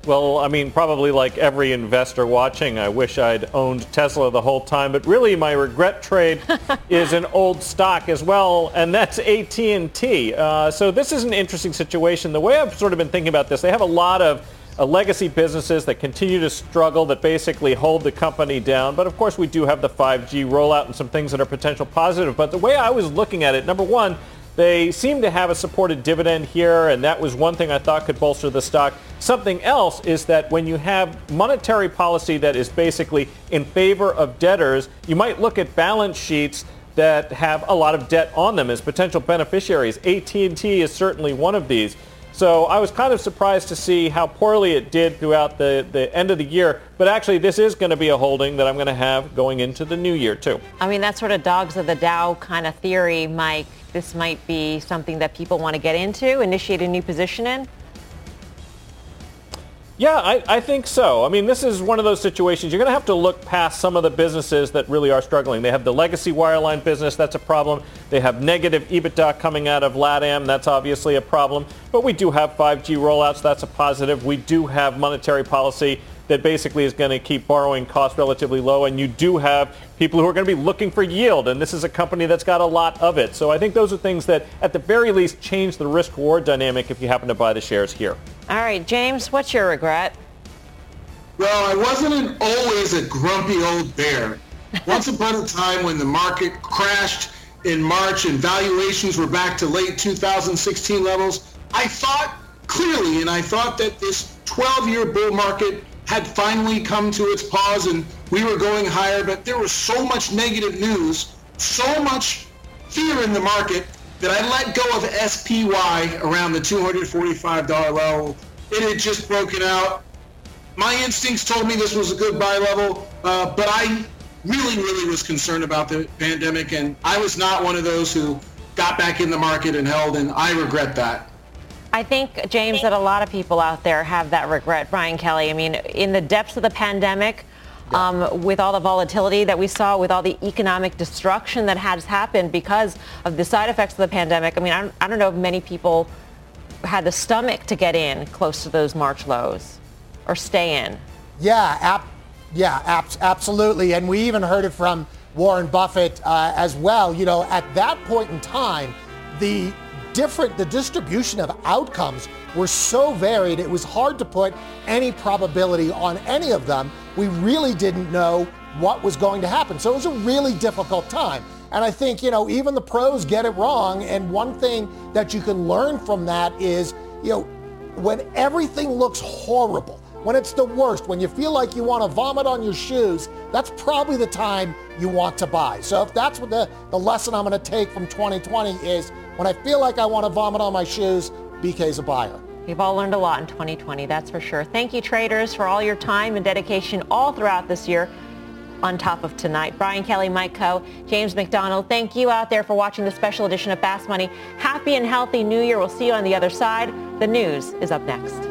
Well, I mean, probably like every investor watching, I wish I'd owned Tesla the whole time. But really, my regret trade is an old stock as well, and that's AT&T. Uh, so this is an interesting situation. The way I've sort of been thinking about this, they have a lot of uh, legacy businesses that continue to struggle, that basically hold the company down. But of course, we do have the 5G rollout and some things that are potential positive. But the way I was looking at it, number one, they seem to have a supported dividend here, and that was one thing I thought could bolster the stock. Something else is that when you have monetary policy that is basically in favor of debtors, you might look at balance sheets that have a lot of debt on them as potential beneficiaries. AT&T is certainly one of these. So I was kind of surprised to see how poorly it did throughout the, the end of the year. But actually, this is going to be a holding that I'm going to have going into the new year, too. I mean, that sort of dogs of the Dow kind of theory, Mike. This might be something that people want to get into, initiate a new position in. Yeah, I, I think so. I mean, this is one of those situations. You're going to have to look past some of the businesses that really are struggling. They have the legacy wireline business. That's a problem. They have negative EBITDA coming out of LATAM. That's obviously a problem. But we do have 5G rollouts. That's a positive. We do have monetary policy that basically is going to keep borrowing costs relatively low. And you do have people who are going to be looking for yield. And this is a company that's got a lot of it. So I think those are things that, at the very least, change the risk-reward dynamic if you happen to buy the shares here. All right, James, what's your regret? Well, I wasn't an, always a grumpy old bear. Once upon a time when the market crashed in March and valuations were back to late 2016 levels, I thought clearly and I thought that this 12-year bull market had finally come to its pause and we were going higher, but there was so much negative news, so much fear in the market that I let go of SPY around the $245 level. It had just broken out. My instincts told me this was a good buy level, uh, but I really, really was concerned about the pandemic, and I was not one of those who got back in the market and held, and I regret that. I think, James, that a lot of people out there have that regret. Brian Kelly, I mean, in the depths of the pandemic, um, with all the volatility that we saw, with all the economic destruction that has happened because of the side effects of the pandemic, I mean, I don't, I don't know if many people had the stomach to get in close to those March lows or stay in. Yeah, ap- yeah, ab- absolutely. And we even heard it from Warren Buffett uh, as well. You know, at that point in time, the different, the distribution of outcomes were so varied, it was hard to put any probability on any of them. We really didn't know what was going to happen. So it was a really difficult time. And I think, you know, even the pros get it wrong. And one thing that you can learn from that is, you know, when everything looks horrible, when it's the worst, when you feel like you want to vomit on your shoes, that's probably the time you want to buy. So if that's what the, the lesson I'm going to take from 2020 is when I feel like I want to vomit on my shoes, BK's a buyer. We've all learned a lot in 2020, that's for sure. Thank you, traders, for all your time and dedication all throughout this year on top of tonight. Brian Kelly, Mike Khouw, James McDonald, thank you out there for watching the special edition of Fast Money. Happy and healthy New Year. We'll see you on the other side. The news is up next.